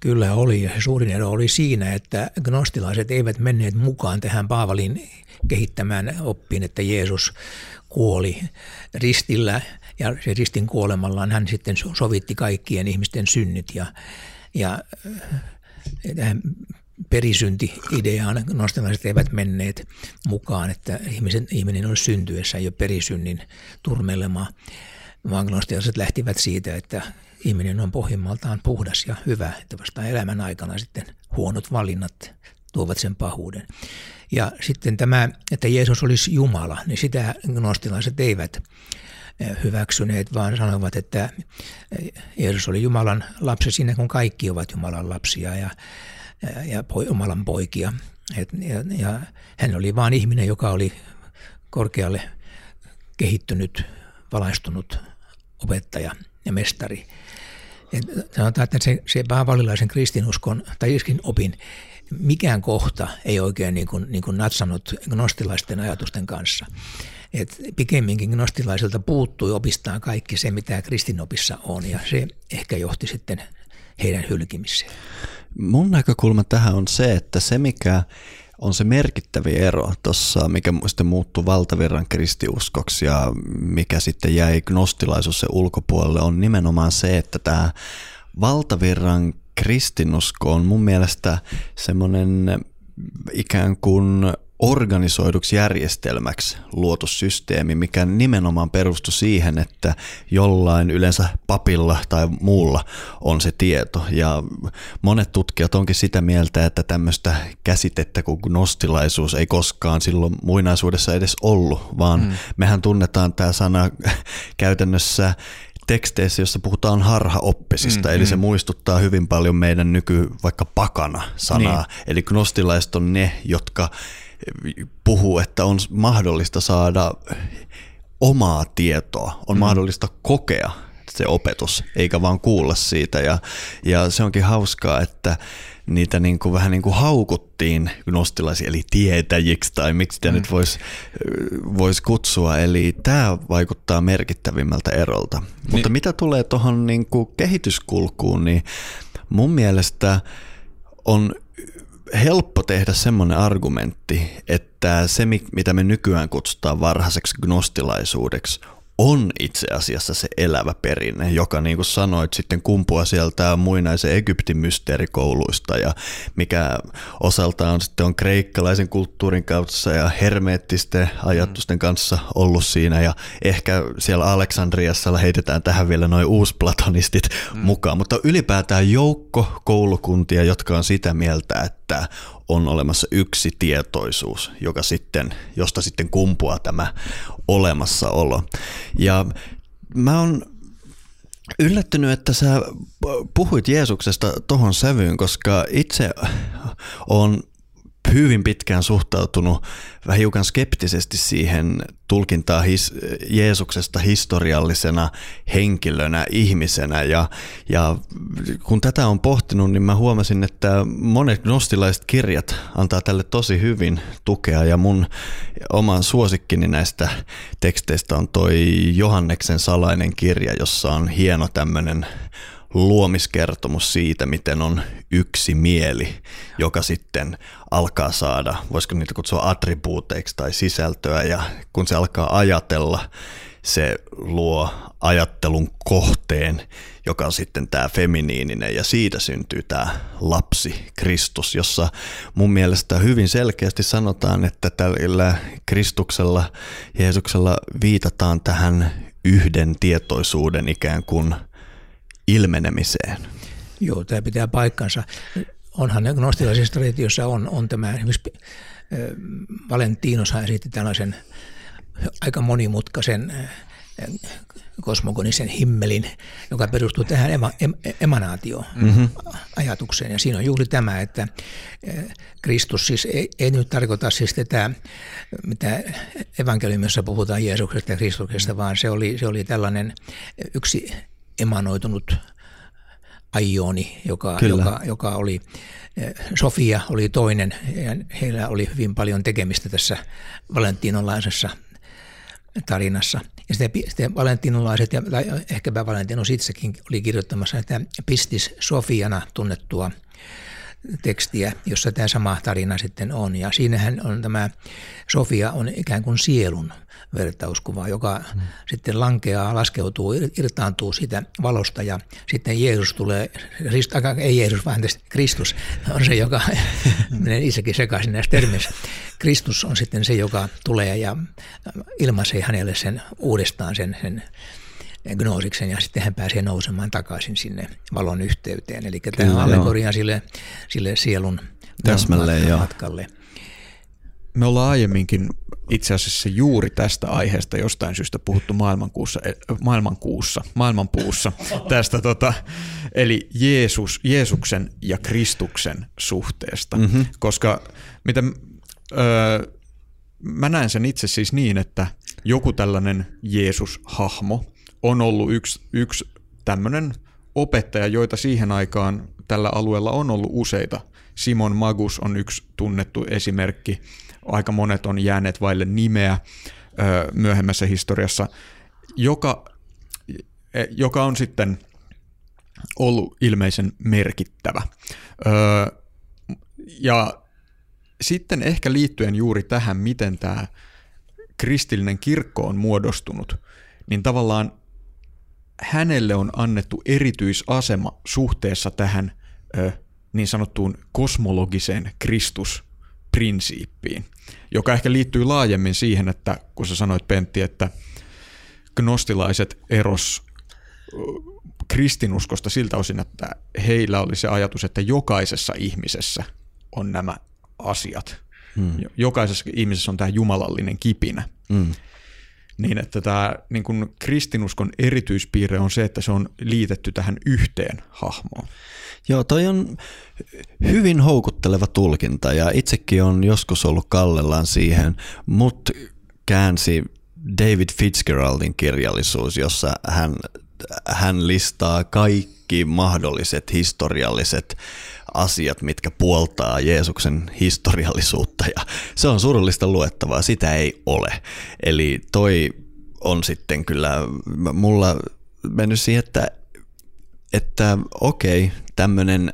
Kyllä oli, ja suurin ero oli siinä, että gnostilaiset eivät menneet mukaan tähän Paavalin kehittämään oppiin, että Jeesus kuoli ristillä ja se ristin kuolemallaan hän sitten sovitti kaikkien ihmisten synnit ja, ja äh, tähän perisynti-ideaan nostalaiset eivät menneet mukaan, että ihmisen, ihminen olisi syntyessä jo perisynnin turmelema, vaan gnostilaiset lähtivät siitä, että ihminen on pohjimmaltaan puhdas ja hyvä, että vasta elämän aikana sitten huonot valinnat tuovat sen pahuuden. Ja sitten tämä, että Jeesus olisi Jumala, niin sitä gnostilaiset eivät eh, hyväksyneet, vaan sanoivat, että eh, Jeesus oli Jumalan lapsi siinä, kun kaikki ovat Jumalan lapsia ja, eh, ja Jumalan poikia. Et, ja, ja hän oli vain ihminen, joka oli korkealle kehittynyt, valaistunut opettaja ja mestari. Et sanotaan, että se, se paavalilaisen kristinuskon tai iskin opin mikään kohta ei oikein niin kuin, niin kuin natsannut gnostilaisten ajatusten kanssa. Et pikemminkin gnostilaisilta puuttui opistaan kaikki se, mitä kristinopissa on, ja se ehkä johti sitten heidän hylkimiseen. Mun näkökulma tähän on se, että se mikä on se merkittävi ero tuossa, mikä sitten muuttui valtavirran kristiuskoksi ja mikä sitten jäi gnostilaisuus se ulkopuolelle, on nimenomaan se, että tämä valtavirran kristinusko on mun mielestä semmoinen ikään kuin organisoiduksi järjestelmäksi luotu systeemi, mikä nimenomaan perustui siihen, että jollain yleensä papilla tai muulla on se tieto. Ja monet tutkijat onkin sitä mieltä, että tämmöistä käsitettä kuin gnostilaisuus ei koskaan silloin muinaisuudessa edes ollut, vaan mm. mehän tunnetaan tämä sana käytännössä teksteissä, jossa puhutaan harhaoppisista, mm, eli mm. se muistuttaa hyvin paljon meidän nyky vaikka pakana-sanaa. Niin. Eli gnostilaiset on ne, jotka puhuu, että on mahdollista saada omaa tietoa, on mm. mahdollista kokea se opetus, eikä vaan kuulla siitä. Ja, ja se onkin hauskaa, että niitä niin kuin, vähän niin kuin haukuttiin gnostilaisia, eli tietäjiksi tai miksi sitä mm. nyt voisi vois kutsua. Eli tämä vaikuttaa merkittävimmältä erolta. Niin. Mutta mitä tulee tuohon niin kehityskulkuun, niin mun mielestä on helppo tehdä semmoinen argumentti, että se, mitä me nykyään kutsutaan varhaiseksi gnostilaisuudeksi, on itse asiassa se elävä perinne, joka niin kuin sanoit sitten kumpua sieltä muinaisen Egyptin mysteerikouluista ja mikä osaltaan sitten on kreikkalaisen kulttuurin kautta ja hermeettisten ajatusten kanssa ollut siinä ja ehkä siellä Aleksandriassa heitetään tähän vielä noin uusplatonistit mm. mukaan, mutta ylipäätään joukko koulukuntia, jotka on sitä mieltä, että on olemassa yksi tietoisuus, joka sitten, josta sitten kumpuaa tämä olemassaolo. Ja mä oon yllättynyt, että sä puhuit Jeesuksesta tohon sävyyn, koska itse on hyvin pitkään suhtautunut vähän hiukan skeptisesti siihen tulkintaa his, Jeesuksesta historiallisena henkilönä, ihmisenä. Ja, ja kun tätä on pohtinut, niin mä huomasin, että monet gnostilaiset kirjat antaa tälle tosi hyvin tukea. Ja mun oma suosikkini näistä teksteistä on toi Johanneksen salainen kirja, jossa on hieno tämmöinen luomiskertomus siitä, miten on yksi mieli, joka sitten alkaa saada, voisiko niitä kutsua attribuuteiksi tai sisältöä, ja kun se alkaa ajatella, se luo ajattelun kohteen, joka on sitten tämä feminiininen ja siitä syntyy tämä lapsi Kristus, jossa mun mielestä hyvin selkeästi sanotaan, että tällä Kristuksella, Jeesuksella viitataan tähän yhden tietoisuuden ikään kuin ilmenemiseen. Joo, tämä pitää paikkansa. Onhan gnostilaisessa traditiossa on, on tämä, esimerkiksi Valentinoshan esitti tällaisen aika monimutkaisen kosmogonisen himmelin, joka perustuu tähän ema, em, emanaatio-ajatukseen. Mm-hmm. Ja siinä on juuri tämä, että Kristus siis ei, ei nyt tarkoita siis tätä, mitä evankeliumissa puhutaan Jeesuksesta ja Kristuksesta, vaan se oli, se oli tällainen yksi emanoitunut aioni, joka, joka, joka oli, Sofia oli toinen, ja heillä oli hyvin paljon tekemistä tässä valentinolaisessa tarinassa. Ja sitten, sitten valentinolaiset, ja, tai ehkäpä Valentinus itsekin oli kirjoittamassa että Pistis Sofiana tunnettua tekstiä, jossa tämä sama tarina sitten on. Ja siinähän on tämä Sofia on ikään kuin sielun vertauskuva, joka hmm. sitten lankeaa, laskeutuu, irtaantuu siitä valosta ja sitten Jeesus tulee, ei Jeesus, vaan Kristus on se, joka, menen itsekin sekaisin näistä termeistä. Kristus on sitten se, joka tulee ja ilmaisee hänelle sen uudestaan sen, sen gnoosiksen ja sitten hän pääsee nousemaan takaisin sinne valon yhteyteen. Eli tämä on allegoria sille, sille sielun Täsmälleen, matkalle. Me ollaan aiemminkin itse asiassa juuri tästä aiheesta jostain syystä puhuttu maailmankuussa, eh, maailmankuussa, maailmanpuussa tästä tota, eli Jeesus, Jeesuksen ja Kristuksen suhteesta, mm-hmm. koska mitä, öö, mä näen sen itse siis niin, että joku tällainen Jeesus-hahmo on ollut yksi, yksi tämmöinen opettaja, joita siihen aikaan tällä alueella on ollut useita. Simon Magus on yksi tunnettu esimerkki. Aika monet on jääneet vaille nimeä ö, myöhemmässä historiassa, joka, e, joka on sitten ollut ilmeisen merkittävä. Ö, ja sitten ehkä liittyen juuri tähän, miten tämä kristillinen kirkko on muodostunut, niin tavallaan hänelle on annettu erityisasema suhteessa tähän ö, niin sanottuun kosmologiseen Kristusprinsiippiin, joka ehkä liittyy laajemmin siihen, että kun sä sanoit Pentti, että gnostilaiset eros kristinuskosta siltä osin, että heillä oli se ajatus, että jokaisessa ihmisessä on nämä asiat. Hmm. Jokaisessa ihmisessä on tämä jumalallinen kipinä. Hmm niin että tämä niin kuin kristinuskon erityispiirre on se, että se on liitetty tähän yhteen hahmoon. Joo, toi on hyvin houkutteleva tulkinta ja itsekin on joskus ollut kallellaan siihen, mutta käänsi David Fitzgeraldin kirjallisuus, jossa hän, hän listaa kaikki mahdolliset historialliset asiat, mitkä puoltaa Jeesuksen historiallisuutta ja se on surullista luettavaa, sitä ei ole. Eli toi on sitten kyllä mulla mennyt siihen, että, että okei, tämmöinen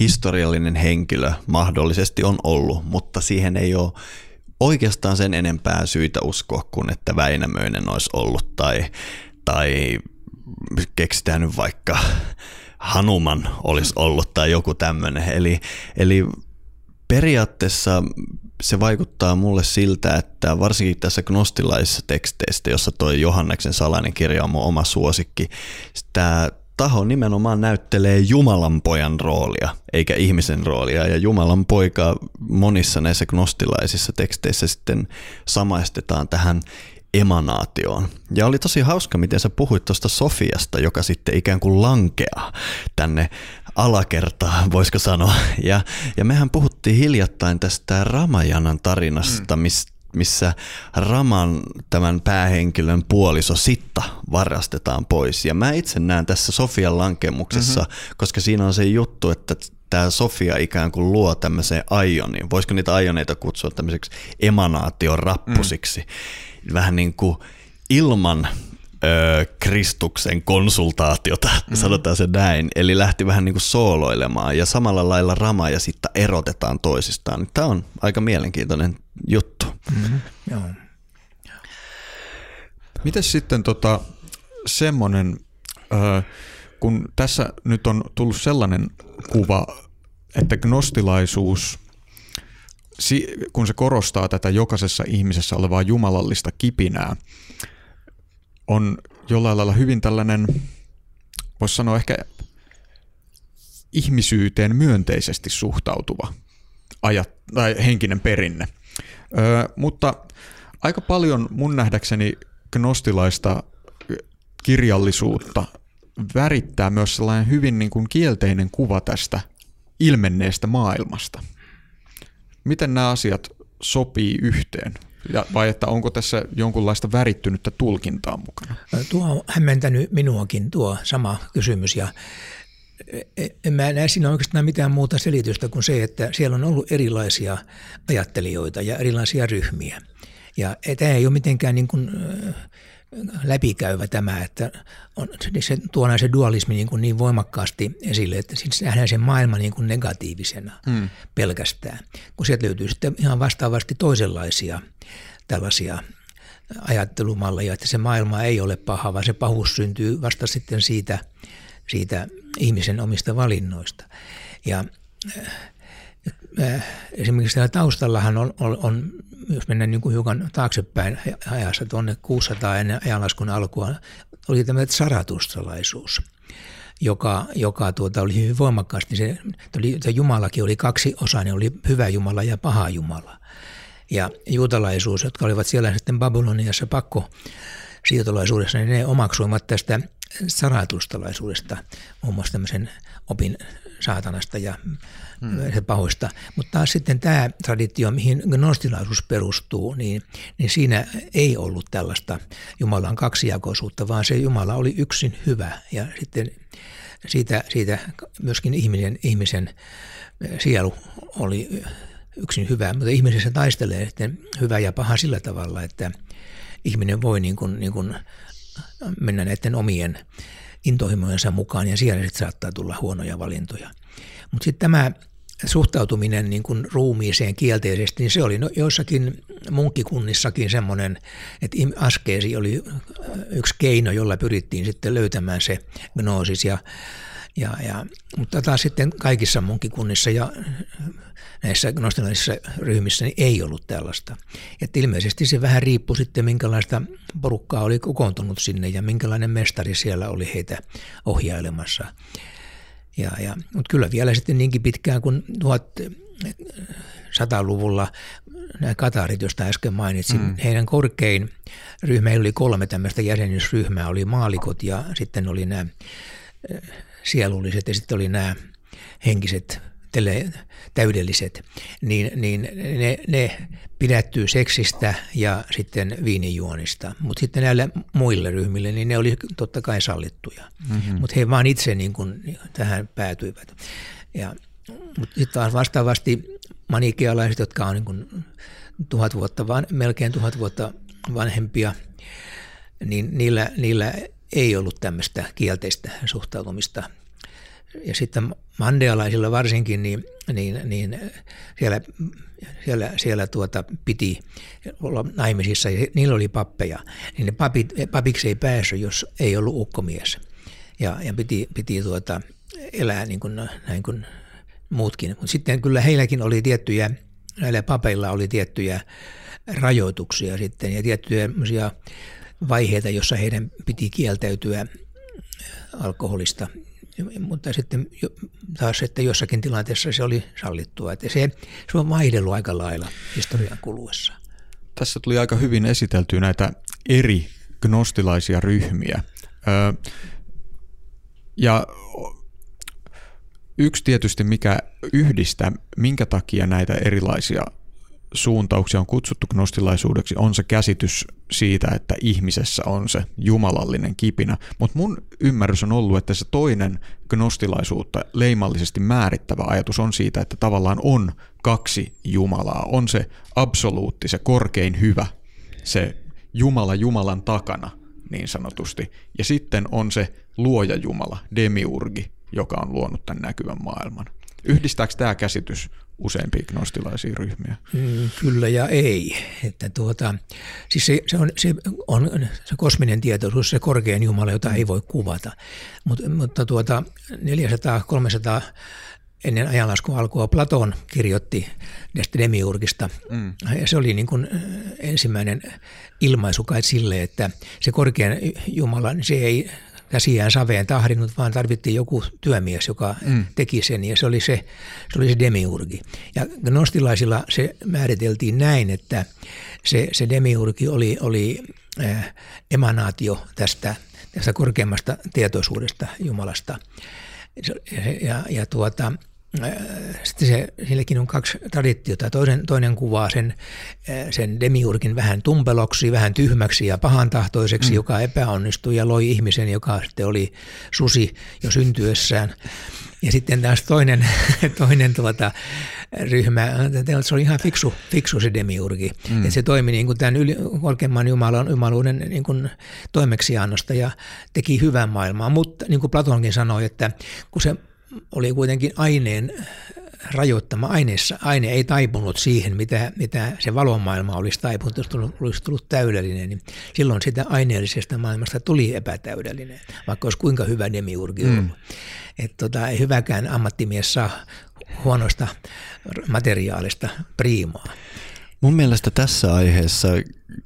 historiallinen henkilö mahdollisesti on ollut, mutta siihen ei ole oikeastaan sen enempää syitä uskoa kuin että Väinämöinen olisi ollut tai, tai keksitään nyt vaikka Hanuman olisi ollut tai joku tämmöinen. Eli, eli periaatteessa se vaikuttaa mulle siltä, että varsinkin tässä gnostilaisissa teksteistä, jossa toi Johanneksen salainen kirja on mun oma suosikki, tämä taho nimenomaan näyttelee Jumalan pojan roolia, eikä ihmisen roolia. Ja Jumalan poika monissa näissä gnostilaisissa teksteissä sitten samaistetaan tähän emanaatioon. Ja oli tosi hauska, miten sä puhuit tuosta Sofiasta, joka sitten ikään kuin lankeaa tänne alakertaan, voisiko sanoa. Ja, ja mehän puhuttiin hiljattain tästä Ramajanan tarinasta, mm. missä missä Raman tämän päähenkilön puoliso Sitta varastetaan pois. Ja mä itse näen tässä Sofian lankemuksessa, mm-hmm. koska siinä on se juttu, että tämä Sofia ikään kuin luo tämmöisen aionin. Voisiko niitä aioneita kutsua tämmöiseksi emanaation rappusiksi? Mm vähän niin kuin ilman ö, Kristuksen konsultaatiota, mm. sanotaan se näin. Eli lähti vähän niin kuin sooloilemaan ja samalla lailla Rama ja sitten erotetaan toisistaan. Tämä on aika mielenkiintoinen juttu. Mm-hmm. Joo. Miten sitten tota, semmoinen, ö, kun tässä nyt on tullut sellainen kuva, että gnostilaisuus, kun se korostaa tätä jokaisessa ihmisessä olevaa jumalallista kipinää, on jollain lailla hyvin tällainen, voisi sanoa ehkä ihmisyyteen myönteisesti suhtautuva ajat, tai henkinen perinne. Ö, mutta aika paljon mun nähdäkseni gnostilaista kirjallisuutta värittää myös sellainen hyvin niin kuin kielteinen kuva tästä ilmenneestä maailmasta. Miten nämä asiat sopii yhteen? Ja, vai että onko tässä jonkunlaista värittynyttä tulkintaa mukana? Tuo on hämmentänyt minuakin tuo sama kysymys ja e, en mä näe siinä oikeastaan mitään muuta selitystä kuin se, että siellä on ollut erilaisia ajattelijoita ja erilaisia ryhmiä. Ja tämä ei ole mitenkään niin kuin läpikäyvä tämä, että on, se tuo näin se dualismi niin, kuin niin voimakkaasti esille, että siis nähdään sen maailma niin kuin negatiivisena hmm. pelkästään, kun sieltä löytyy sitten ihan vastaavasti toisenlaisia tällaisia ajattelumalleja, että se maailma ei ole paha, vaan se pahuus syntyy vasta sitten siitä, siitä ihmisen omista valinnoista. Ja esimerkiksi täällä taustallahan on, on, on jos mennään niin kuin hiukan taaksepäin ajassa tuonne 600 ennen ajanlaskun alkua, oli tämä saratustalaisuus, joka, joka tuota, oli hyvin voimakkaasti. Se, oli, se Jumalakin oli kaksi osaa, ne oli hyvä Jumala ja paha Jumala. Ja juutalaisuus, jotka olivat siellä sitten Babyloniassa pakko siirtolaisuudessa, niin ne omaksuivat tästä saratustalaisuudesta muun muassa tämmöisen opin saatanasta ja se pahoista. Mutta taas sitten tämä traditio, mihin gnostilaisuus perustuu, niin, niin siinä ei ollut tällaista Jumalan kaksijakoisuutta, vaan se Jumala oli yksin hyvä. Ja sitten siitä, siitä myöskin ihminen, ihmisen sielu oli yksin hyvä, mutta ihmisessä taistelee sitten hyvä ja paha sillä tavalla, että ihminen voi niin kuin, niin kuin mennä näiden omien intohimojensa mukaan ja siellä sitten saattaa tulla huonoja valintoja. Mutta sitten tämä suhtautuminen niin kuin ruumiiseen kielteisesti, niin se oli no, joissakin munkkikunnissakin semmoinen, että askeesi oli yksi keino, jolla pyrittiin sitten löytämään se gnoosis ja ja, ja, mutta taas sitten kaikissa munkikunnissa ja näissä gnostilaisissa ryhmissä niin ei ollut tällaista. Että ilmeisesti se vähän riippui sitten, minkälaista porukkaa oli kokoontunut sinne ja minkälainen mestari siellä oli heitä ohjailemassa. Ja, ja, mutta kyllä vielä sitten niinkin pitkään kuin 1100-luvulla nämä katarit, joista äsken mainitsin, mm. heidän korkein ryhmä, oli kolme tämmöistä jäsenyysryhmää, oli maalikot ja sitten oli nämä sielulliset ja sitten oli nämä henkiset tele, täydelliset, niin, niin ne, ne pidättyy seksistä ja sitten viinijuonista. Mutta sitten näille muille ryhmille, niin ne oli totta kai sallittuja. Mm-hmm. Mutta he vaan itse niin kun tähän päätyivät. Ja, mutta sitten taas vastaavasti manikealaiset, jotka on niin kun tuhat vuotta, van, melkein tuhat vuotta vanhempia, niin niillä, niillä ei ollut tämmöistä kielteistä suhtautumista. Ja sitten mandealaisilla varsinkin, niin, niin, niin siellä, siellä, siellä tuota piti olla naimisissa ja niillä oli pappeja. Niin ne papit, papiksi ei päässyt, jos ei ollut ukkomies. Ja, ja piti, piti tuota elää niin kuin, näin kuin muutkin. Mutta sitten kyllä heilläkin oli tiettyjä, näillä papeilla oli tiettyjä rajoituksia sitten ja tiettyjä vaiheita, jossa heidän piti kieltäytyä alkoholista, mutta sitten taas, että jossakin tilanteessa se oli sallittua. Että se, se on vaihdellut aika lailla historian kuluessa. Tässä tuli aika hyvin esiteltyä näitä eri gnostilaisia ryhmiä. ja yksi tietysti, mikä yhdistää, minkä takia näitä erilaisia suuntauksia on kutsuttu gnostilaisuudeksi, on se käsitys siitä, että ihmisessä on se jumalallinen kipinä. Mutta mun ymmärrys on ollut, että se toinen gnostilaisuutta leimallisesti määrittävä ajatus on siitä, että tavallaan on kaksi Jumalaa. On se absoluutti, se korkein hyvä, se Jumala Jumalan takana, niin sanotusti. Ja sitten on se luoja Jumala, demiurgi, joka on luonut tämän näkyvän maailman. Yhdistääkö tämä käsitys useampia gnostilaisia ryhmiä? Mm, kyllä ja ei. Että tuota, siis se, se, on, se on se kosminen tietoisuus, se korkein Jumala, jota ei voi kuvata. Mut, mutta tuota, 400-300 ennen ajanlaskun alkua Platon kirjoitti tästä demiurgista. Mm. Ja se oli niin kuin ensimmäinen ilmaisu kai sille, että se korkein Jumala, se ei käsiään saveen tahdinut, vaan tarvittiin joku työmies, joka mm. teki sen, ja se oli se, se oli se demiurgi. Ja gnostilaisilla se määriteltiin näin, että se, se demiurgi oli, oli äh, emanaatio tästä, tästä korkeammasta tietoisuudesta Jumalasta. Ja, ja tuota, Äh, sitten se, sillekin on kaksi traditiota. Toinen, toinen kuvaa sen, äh, sen demiurgin vähän tumpeloksi, vähän tyhmäksi ja pahantahtoiseksi, mm. joka epäonnistui ja loi ihmisen, joka sitten oli susi jo syntyessään. Ja sitten taas toinen, toinen tuota, ryhmä, se oli ihan fiksu, fiksu se demiurgi. Mm. Että se toimi niin kuin tämän yli, korkeimman Jumalan jumaluuden niin kuin toimeksiannosta ja teki hyvän maailmaa. Mutta niin kuin Platonkin sanoi, että kun se oli kuitenkin aineen rajoittama aineessa. Aine ei taipunut siihen, mitä, mitä se valomaailma olisi taipunut, jos tullut, olisi tullut täydellinen. Niin silloin sitä aineellisesta maailmasta tuli epätäydellinen, vaikka olisi kuinka hyvä demiurgi mm. ollut. Et tota, ei hyväkään ammattimies saa huonosta materiaalista priimaa. Mun mielestä tässä aiheessa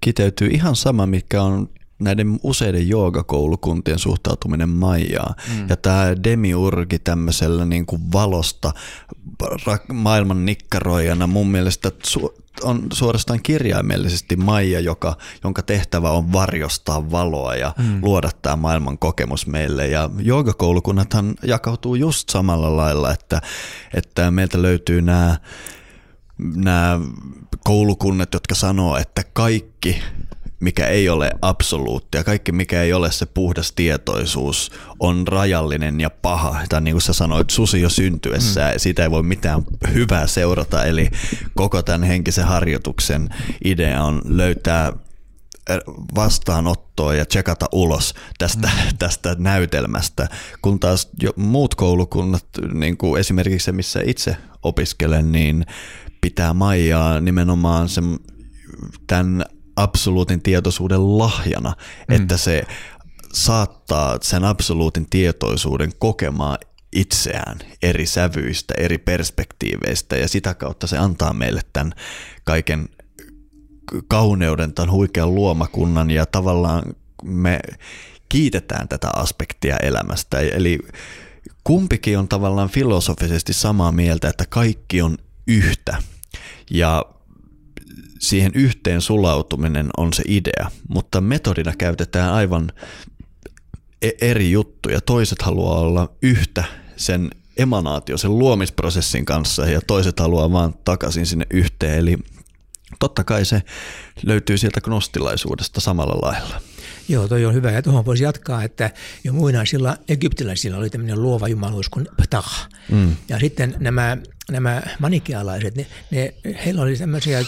kiteytyy ihan sama, mikä on näiden useiden joogakoulukuntien suhtautuminen Maijaa. Mm. Ja tämä demiurgi tämmöisellä niin kuin valosta maailman nikkaroijana mun mielestä su- on suorastaan kirjaimellisesti Maija, joka, jonka tehtävä on varjostaa valoa ja mm. luoda tämä maailman kokemus meille. Ja joogakoulukunnathan jakautuu just samalla lailla, että, että meiltä löytyy nämä nämä koulukunnat, jotka sanoo, että kaikki mikä ei ole absoluuttia, kaikki mikä ei ole se puhdas tietoisuus on rajallinen ja paha. Tai niin kuin sä sanoit, susi jo syntyessä, mm. siitä ei voi mitään hyvää seurata. Eli koko tämän henkisen harjoituksen idea on löytää vastaanottoa ja tsekata ulos tästä, mm. tästä näytelmästä, kun taas jo muut koulukunnat, niin kuin esimerkiksi se, missä itse opiskelen, niin pitää Maijaa nimenomaan sen, tämän absoluutin tietoisuuden lahjana, mm. että se saattaa sen absoluutin tietoisuuden kokemaan itseään eri sävyistä, eri perspektiiveistä ja sitä kautta se antaa meille tämän kaiken kauneuden, tämän huikean luomakunnan ja tavallaan me kiitetään tätä aspektia elämästä. Eli kumpikin on tavallaan filosofisesti samaa mieltä, että kaikki on yhtä. Ja siihen yhteen sulautuminen on se idea, mutta metodina käytetään aivan e- eri juttuja. Toiset haluaa olla yhtä sen emanaatio, sen luomisprosessin kanssa ja toiset haluaa vaan takaisin sinne yhteen. Eli totta kai se löytyy sieltä gnostilaisuudesta samalla lailla. Joo, toi on hyvä. Ja tuohon voisi jatkaa, että jo muinaisilla egyptiläisillä oli tämmöinen luova jumaluus kuin Ptah. Mm. Ja sitten nämä, nämä manikealaiset, ne, ne, heillä oli tämmöisiä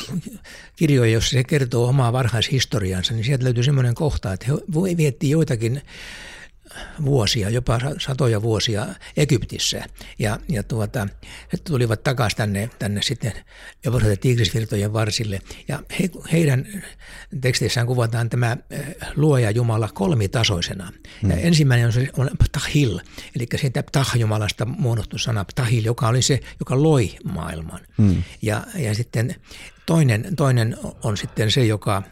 kirjoja, joissa se kertoo omaa varhaishistoriansa, niin sieltä löytyy semmoinen kohta, että he vietti joitakin vuosia, jopa satoja vuosia Egyptissä. Ja, ja tuota, he tulivat takaisin tänne, tänne sitten Eufrates Tigrisvirtojen varsille. Ja he, heidän teksteissään kuvataan tämä eh, luoja Jumala kolmitasoisena. Hmm. Ja ensimmäinen on, se, on Ptahil, eli siitä Ptah-Jumalasta muodostunut sana Ptahil, joka oli se, joka loi maailman. Hmm. Ja, ja sitten toinen, toinen on sitten se, joka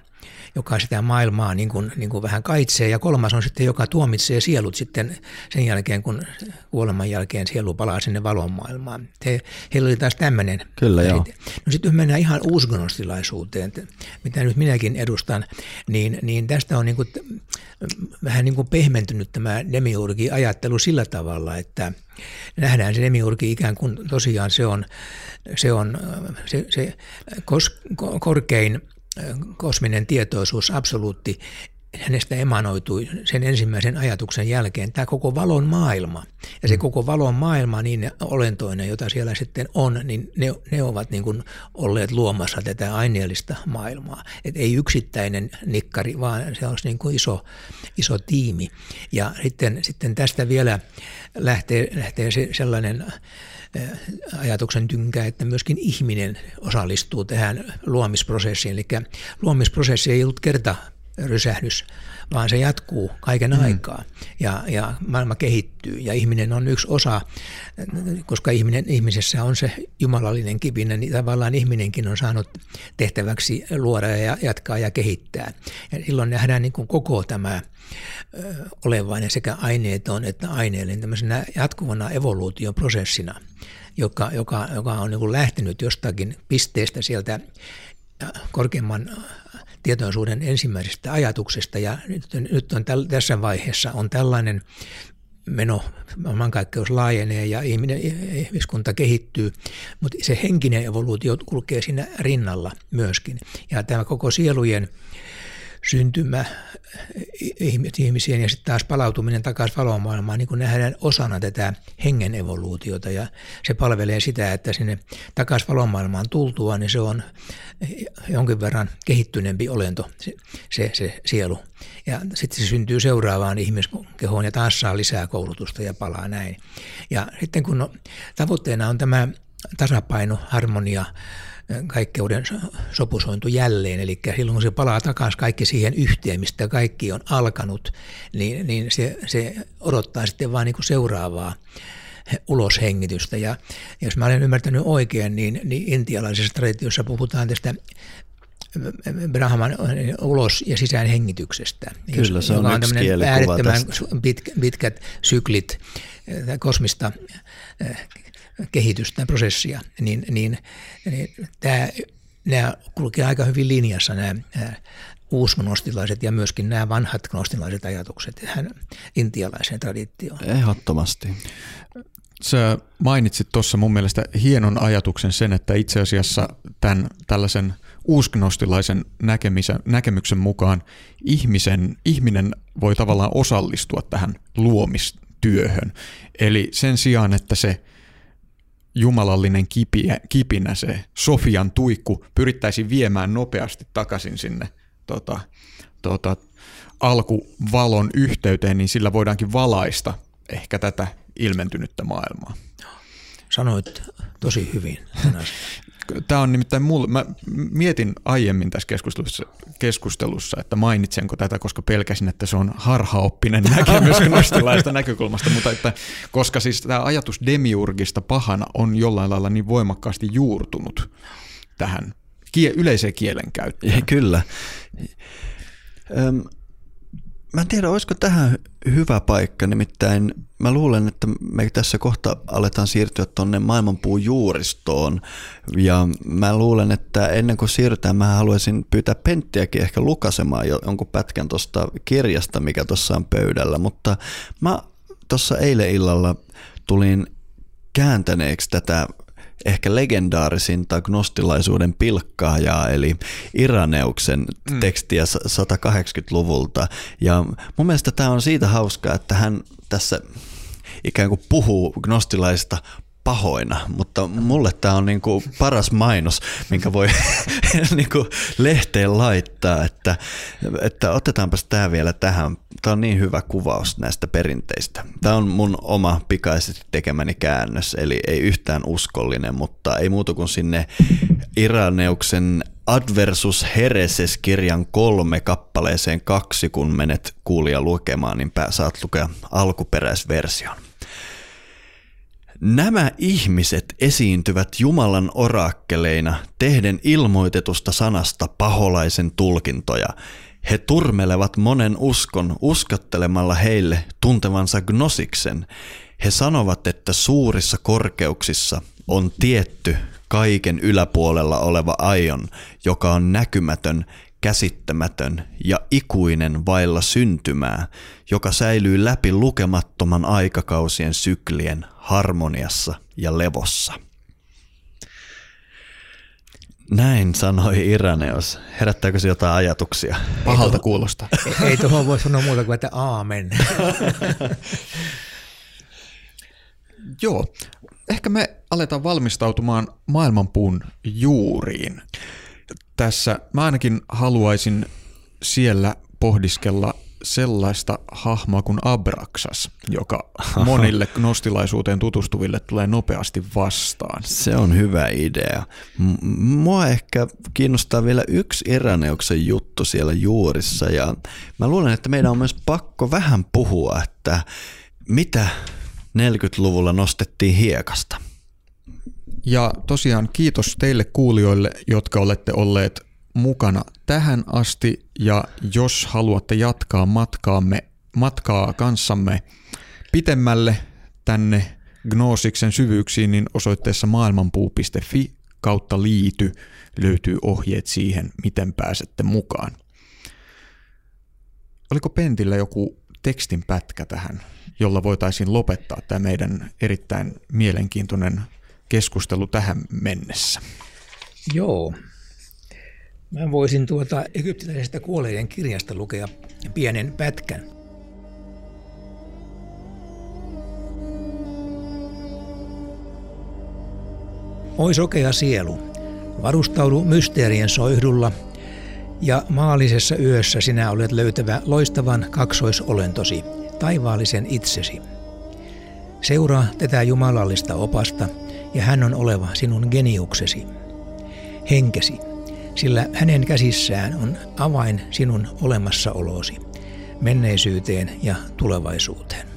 joka sitä maailmaa niin kuin, niin kuin vähän kaitsee. Ja kolmas on sitten, joka tuomitsee sielut sitten sen jälkeen, kun kuoleman jälkeen sielu palaa sinne valon maailmaan. He, heillä oli taas tämmöinen. Kyllä, joo. No sitten mennään ihan uusgnostilaisuuteen, mitä nyt minäkin edustan, niin, niin tästä on niin kuin, vähän niin kuin pehmentynyt tämä demiurgi-ajattelu sillä tavalla, että nähdään se demiurgi ikään kuin tosiaan se on se, on, se, se kos, korkein kosminen tietoisuus, absoluutti, hänestä emanoitui sen ensimmäisen ajatuksen jälkeen tämä koko valon maailma. Ja se koko valon maailma, niin olentoinen, jota siellä sitten on, niin ne, ne ovat niin kuin olleet luomassa tätä aineellista maailmaa. Et ei yksittäinen nikkari, vaan se olisi niin kuin iso, iso tiimi. Ja sitten, sitten tästä vielä lähtee, lähtee se sellainen ajatuksen tynkä, että myöskin ihminen osallistuu tähän luomisprosessiin. Eli luomisprosessi ei ollut kerta rysähdys, vaan se jatkuu kaiken mm. aikaa ja, ja maailma kehittyy ja ihminen on yksi osa, koska ihminen, ihmisessä on se jumalallinen kipinä, niin tavallaan ihminenkin on saanut tehtäväksi luoda ja jatkaa ja kehittää. Ja silloin nähdään niin kuin koko tämä olevainen sekä aineeton että aineellinen tämmöisenä jatkuvana evoluutioprosessina, joka, joka, joka on niin kuin lähtenyt jostakin pisteestä sieltä korkeamman tietoisuuden ensimmäisestä ajatuksesta ja nyt, nyt on täl, tässä vaiheessa on tällainen meno, maailmankaikkeus laajenee ja ihminen, ihmiskunta kehittyy, mutta se henkinen evoluutio kulkee siinä rinnalla myöskin. Ja tämä koko sielujen syntymä ihmisien ja sitten taas palautuminen takaisin valomaailmaan niin nähdään osana tätä hengen evoluutiota ja se palvelee sitä, että sinne takaisin valomaailmaan tultua, niin se on jonkin verran kehittyneempi olento, se, se, se sielu. Ja sitten se syntyy seuraavaan ihmiskehoon ja taas saa lisää koulutusta ja palaa näin. Ja sitten kun no, tavoitteena on tämä tasapaino, harmonia, kaikkeuden sopusointu jälleen. Eli silloin kun se palaa takaisin kaikki siihen yhteen, mistä kaikki on alkanut, niin, niin se, se odottaa sitten vain niin kuin seuraavaa uloshengitystä. Ja jos mä olen ymmärtänyt oikein, niin, niin intialaisessa traditiossa puhutaan tästä Brahman ulos- ja sisäänhengityksestä. Kyllä, se on, on yksi äärettömän pit, pitkät syklit kosmista kehitystä, prosessia, niin, niin, niin tämä, nämä kulkevat aika hyvin linjassa nämä, nämä uusgnostilaiset ja myöskin nämä vanhat gnostilaiset ajatukset tähän intialaiseen traditioon. Ehdottomasti. Sä mainitsit tuossa mun mielestä hienon ajatuksen sen, että itse asiassa tämän tällaisen uusgnostilaisen näkemisen, näkemyksen mukaan ihmisen, ihminen voi tavallaan osallistua tähän luomistyöhön. Eli sen sijaan, että se jumalallinen kipiä, kipinä, se Sofian tuikku, pyrittäisiin viemään nopeasti takaisin sinne tota, tota, alkuvalon yhteyteen, niin sillä voidaankin valaista ehkä tätä ilmentynyttä maailmaa. Sanoit tosi hyvin. Tämä on nimittäin mulle, mä mietin aiemmin tässä keskustelussa, keskustelussa, että mainitsenko tätä, koska pelkäsin, että se on harhaoppinen näkemys gnostilaista näkökulmasta, mutta että koska siis tämä ajatus demiurgista pahana on jollain lailla niin voimakkaasti juurtunut tähän yleiseen kielenkäyttöön. Kyllä. Öm, Mä en tiedä, olisiko tähän hyvä paikka, nimittäin mä luulen, että me tässä kohta aletaan siirtyä tuonne maailmanpuun juuristoon. Ja mä luulen, että ennen kuin siirrytään, mä haluaisin pyytää Penttiäkin ehkä lukasemaan jonkun pätkän tuosta kirjasta, mikä tuossa on pöydällä, mutta mä tuossa eilen illalla tulin kääntäneeksi tätä ehkä legendaarisinta gnostilaisuuden pilkkaajaa, eli Iraneuksen mm. tekstiä 180-luvulta. Ja mun mielestä tämä on siitä hauskaa, että hän tässä ikään kuin puhuu gnostilaista pahoina, mutta mulle tämä on niinku paras mainos, minkä voi niinku lehteen laittaa, että, että otetaanpas tämä vielä tähän. Tämä on niin hyvä kuvaus näistä perinteistä. Tämä on mun oma pikaisesti tekemäni käännös, eli ei yhtään uskollinen, mutta ei muuta kuin sinne Iraneuksen Adversus Hereses-kirjan kolme kappaleeseen kaksi, kun menet kuulia lukemaan, niin saat lukea alkuperäisversion. Nämä ihmiset esiintyvät Jumalan orakkeleina tehden ilmoitetusta sanasta paholaisen tulkintoja. He turmelevat monen uskon uskottelemalla heille tuntevansa gnosiksen. He sanovat, että suurissa korkeuksissa on tietty kaiken yläpuolella oleva aion, joka on näkymätön, käsittämätön ja ikuinen vailla syntymää, joka säilyy läpi lukemattoman aikakausien syklien harmoniassa ja levossa. Näin sanoi Iraneos. Herättääkö se jotain ajatuksia? Pahalta kuulostaa. Ei, ei tuohon voi sanoa muuta kuin, että aamen. Joo, ehkä me aletaan valmistautumaan maailmanpuun juuriin. Tässä mä ainakin haluaisin siellä pohdiskella sellaista hahmoa kuin Abraxas, joka monille gnostilaisuuteen tutustuville tulee nopeasti vastaan. Se on hyvä idea. Mua ehkä kiinnostaa vielä yksi Eraneuksen juttu siellä juurissa ja mä luulen, että meidän on myös pakko vähän puhua, että mitä 40-luvulla nostettiin hiekasta. Ja tosiaan kiitos teille kuulijoille, jotka olette olleet mukana tähän asti ja jos haluatte jatkaa matkaamme, matkaa kanssamme pitemmälle tänne Gnosiksen syvyyksiin, niin osoitteessa maailmanpuu.fi kautta liity löytyy ohjeet siihen, miten pääsette mukaan. Oliko Pentillä joku tekstin pätkä tähän, jolla voitaisiin lopettaa tämä meidän erittäin mielenkiintoinen keskustelu tähän mennessä? Joo, Mä voisin tuota egyptiläisestä kuolleiden kirjasta lukea pienen pätkän. Oi sokea sielu, varustaudu mysteerien soihdulla, ja maallisessa yössä sinä olet löytävä loistavan kaksoisolentosi, taivaallisen itsesi. Seuraa tätä jumalallista opasta, ja hän on oleva sinun geniuksesi. Henkesi, sillä hänen käsissään on avain sinun olemassaolosi, menneisyyteen ja tulevaisuuteen.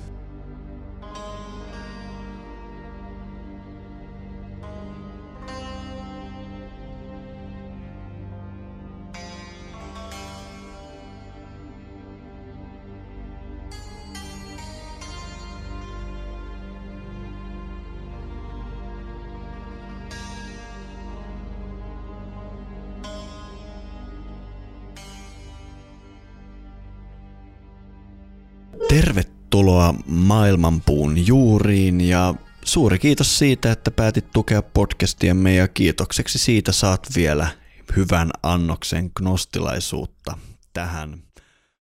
Tervetuloa Maailmanpuun juuriin ja suuri kiitos siitä, että päätit tukea podcastiamme ja kiitokseksi siitä saat vielä hyvän annoksen gnostilaisuutta tähän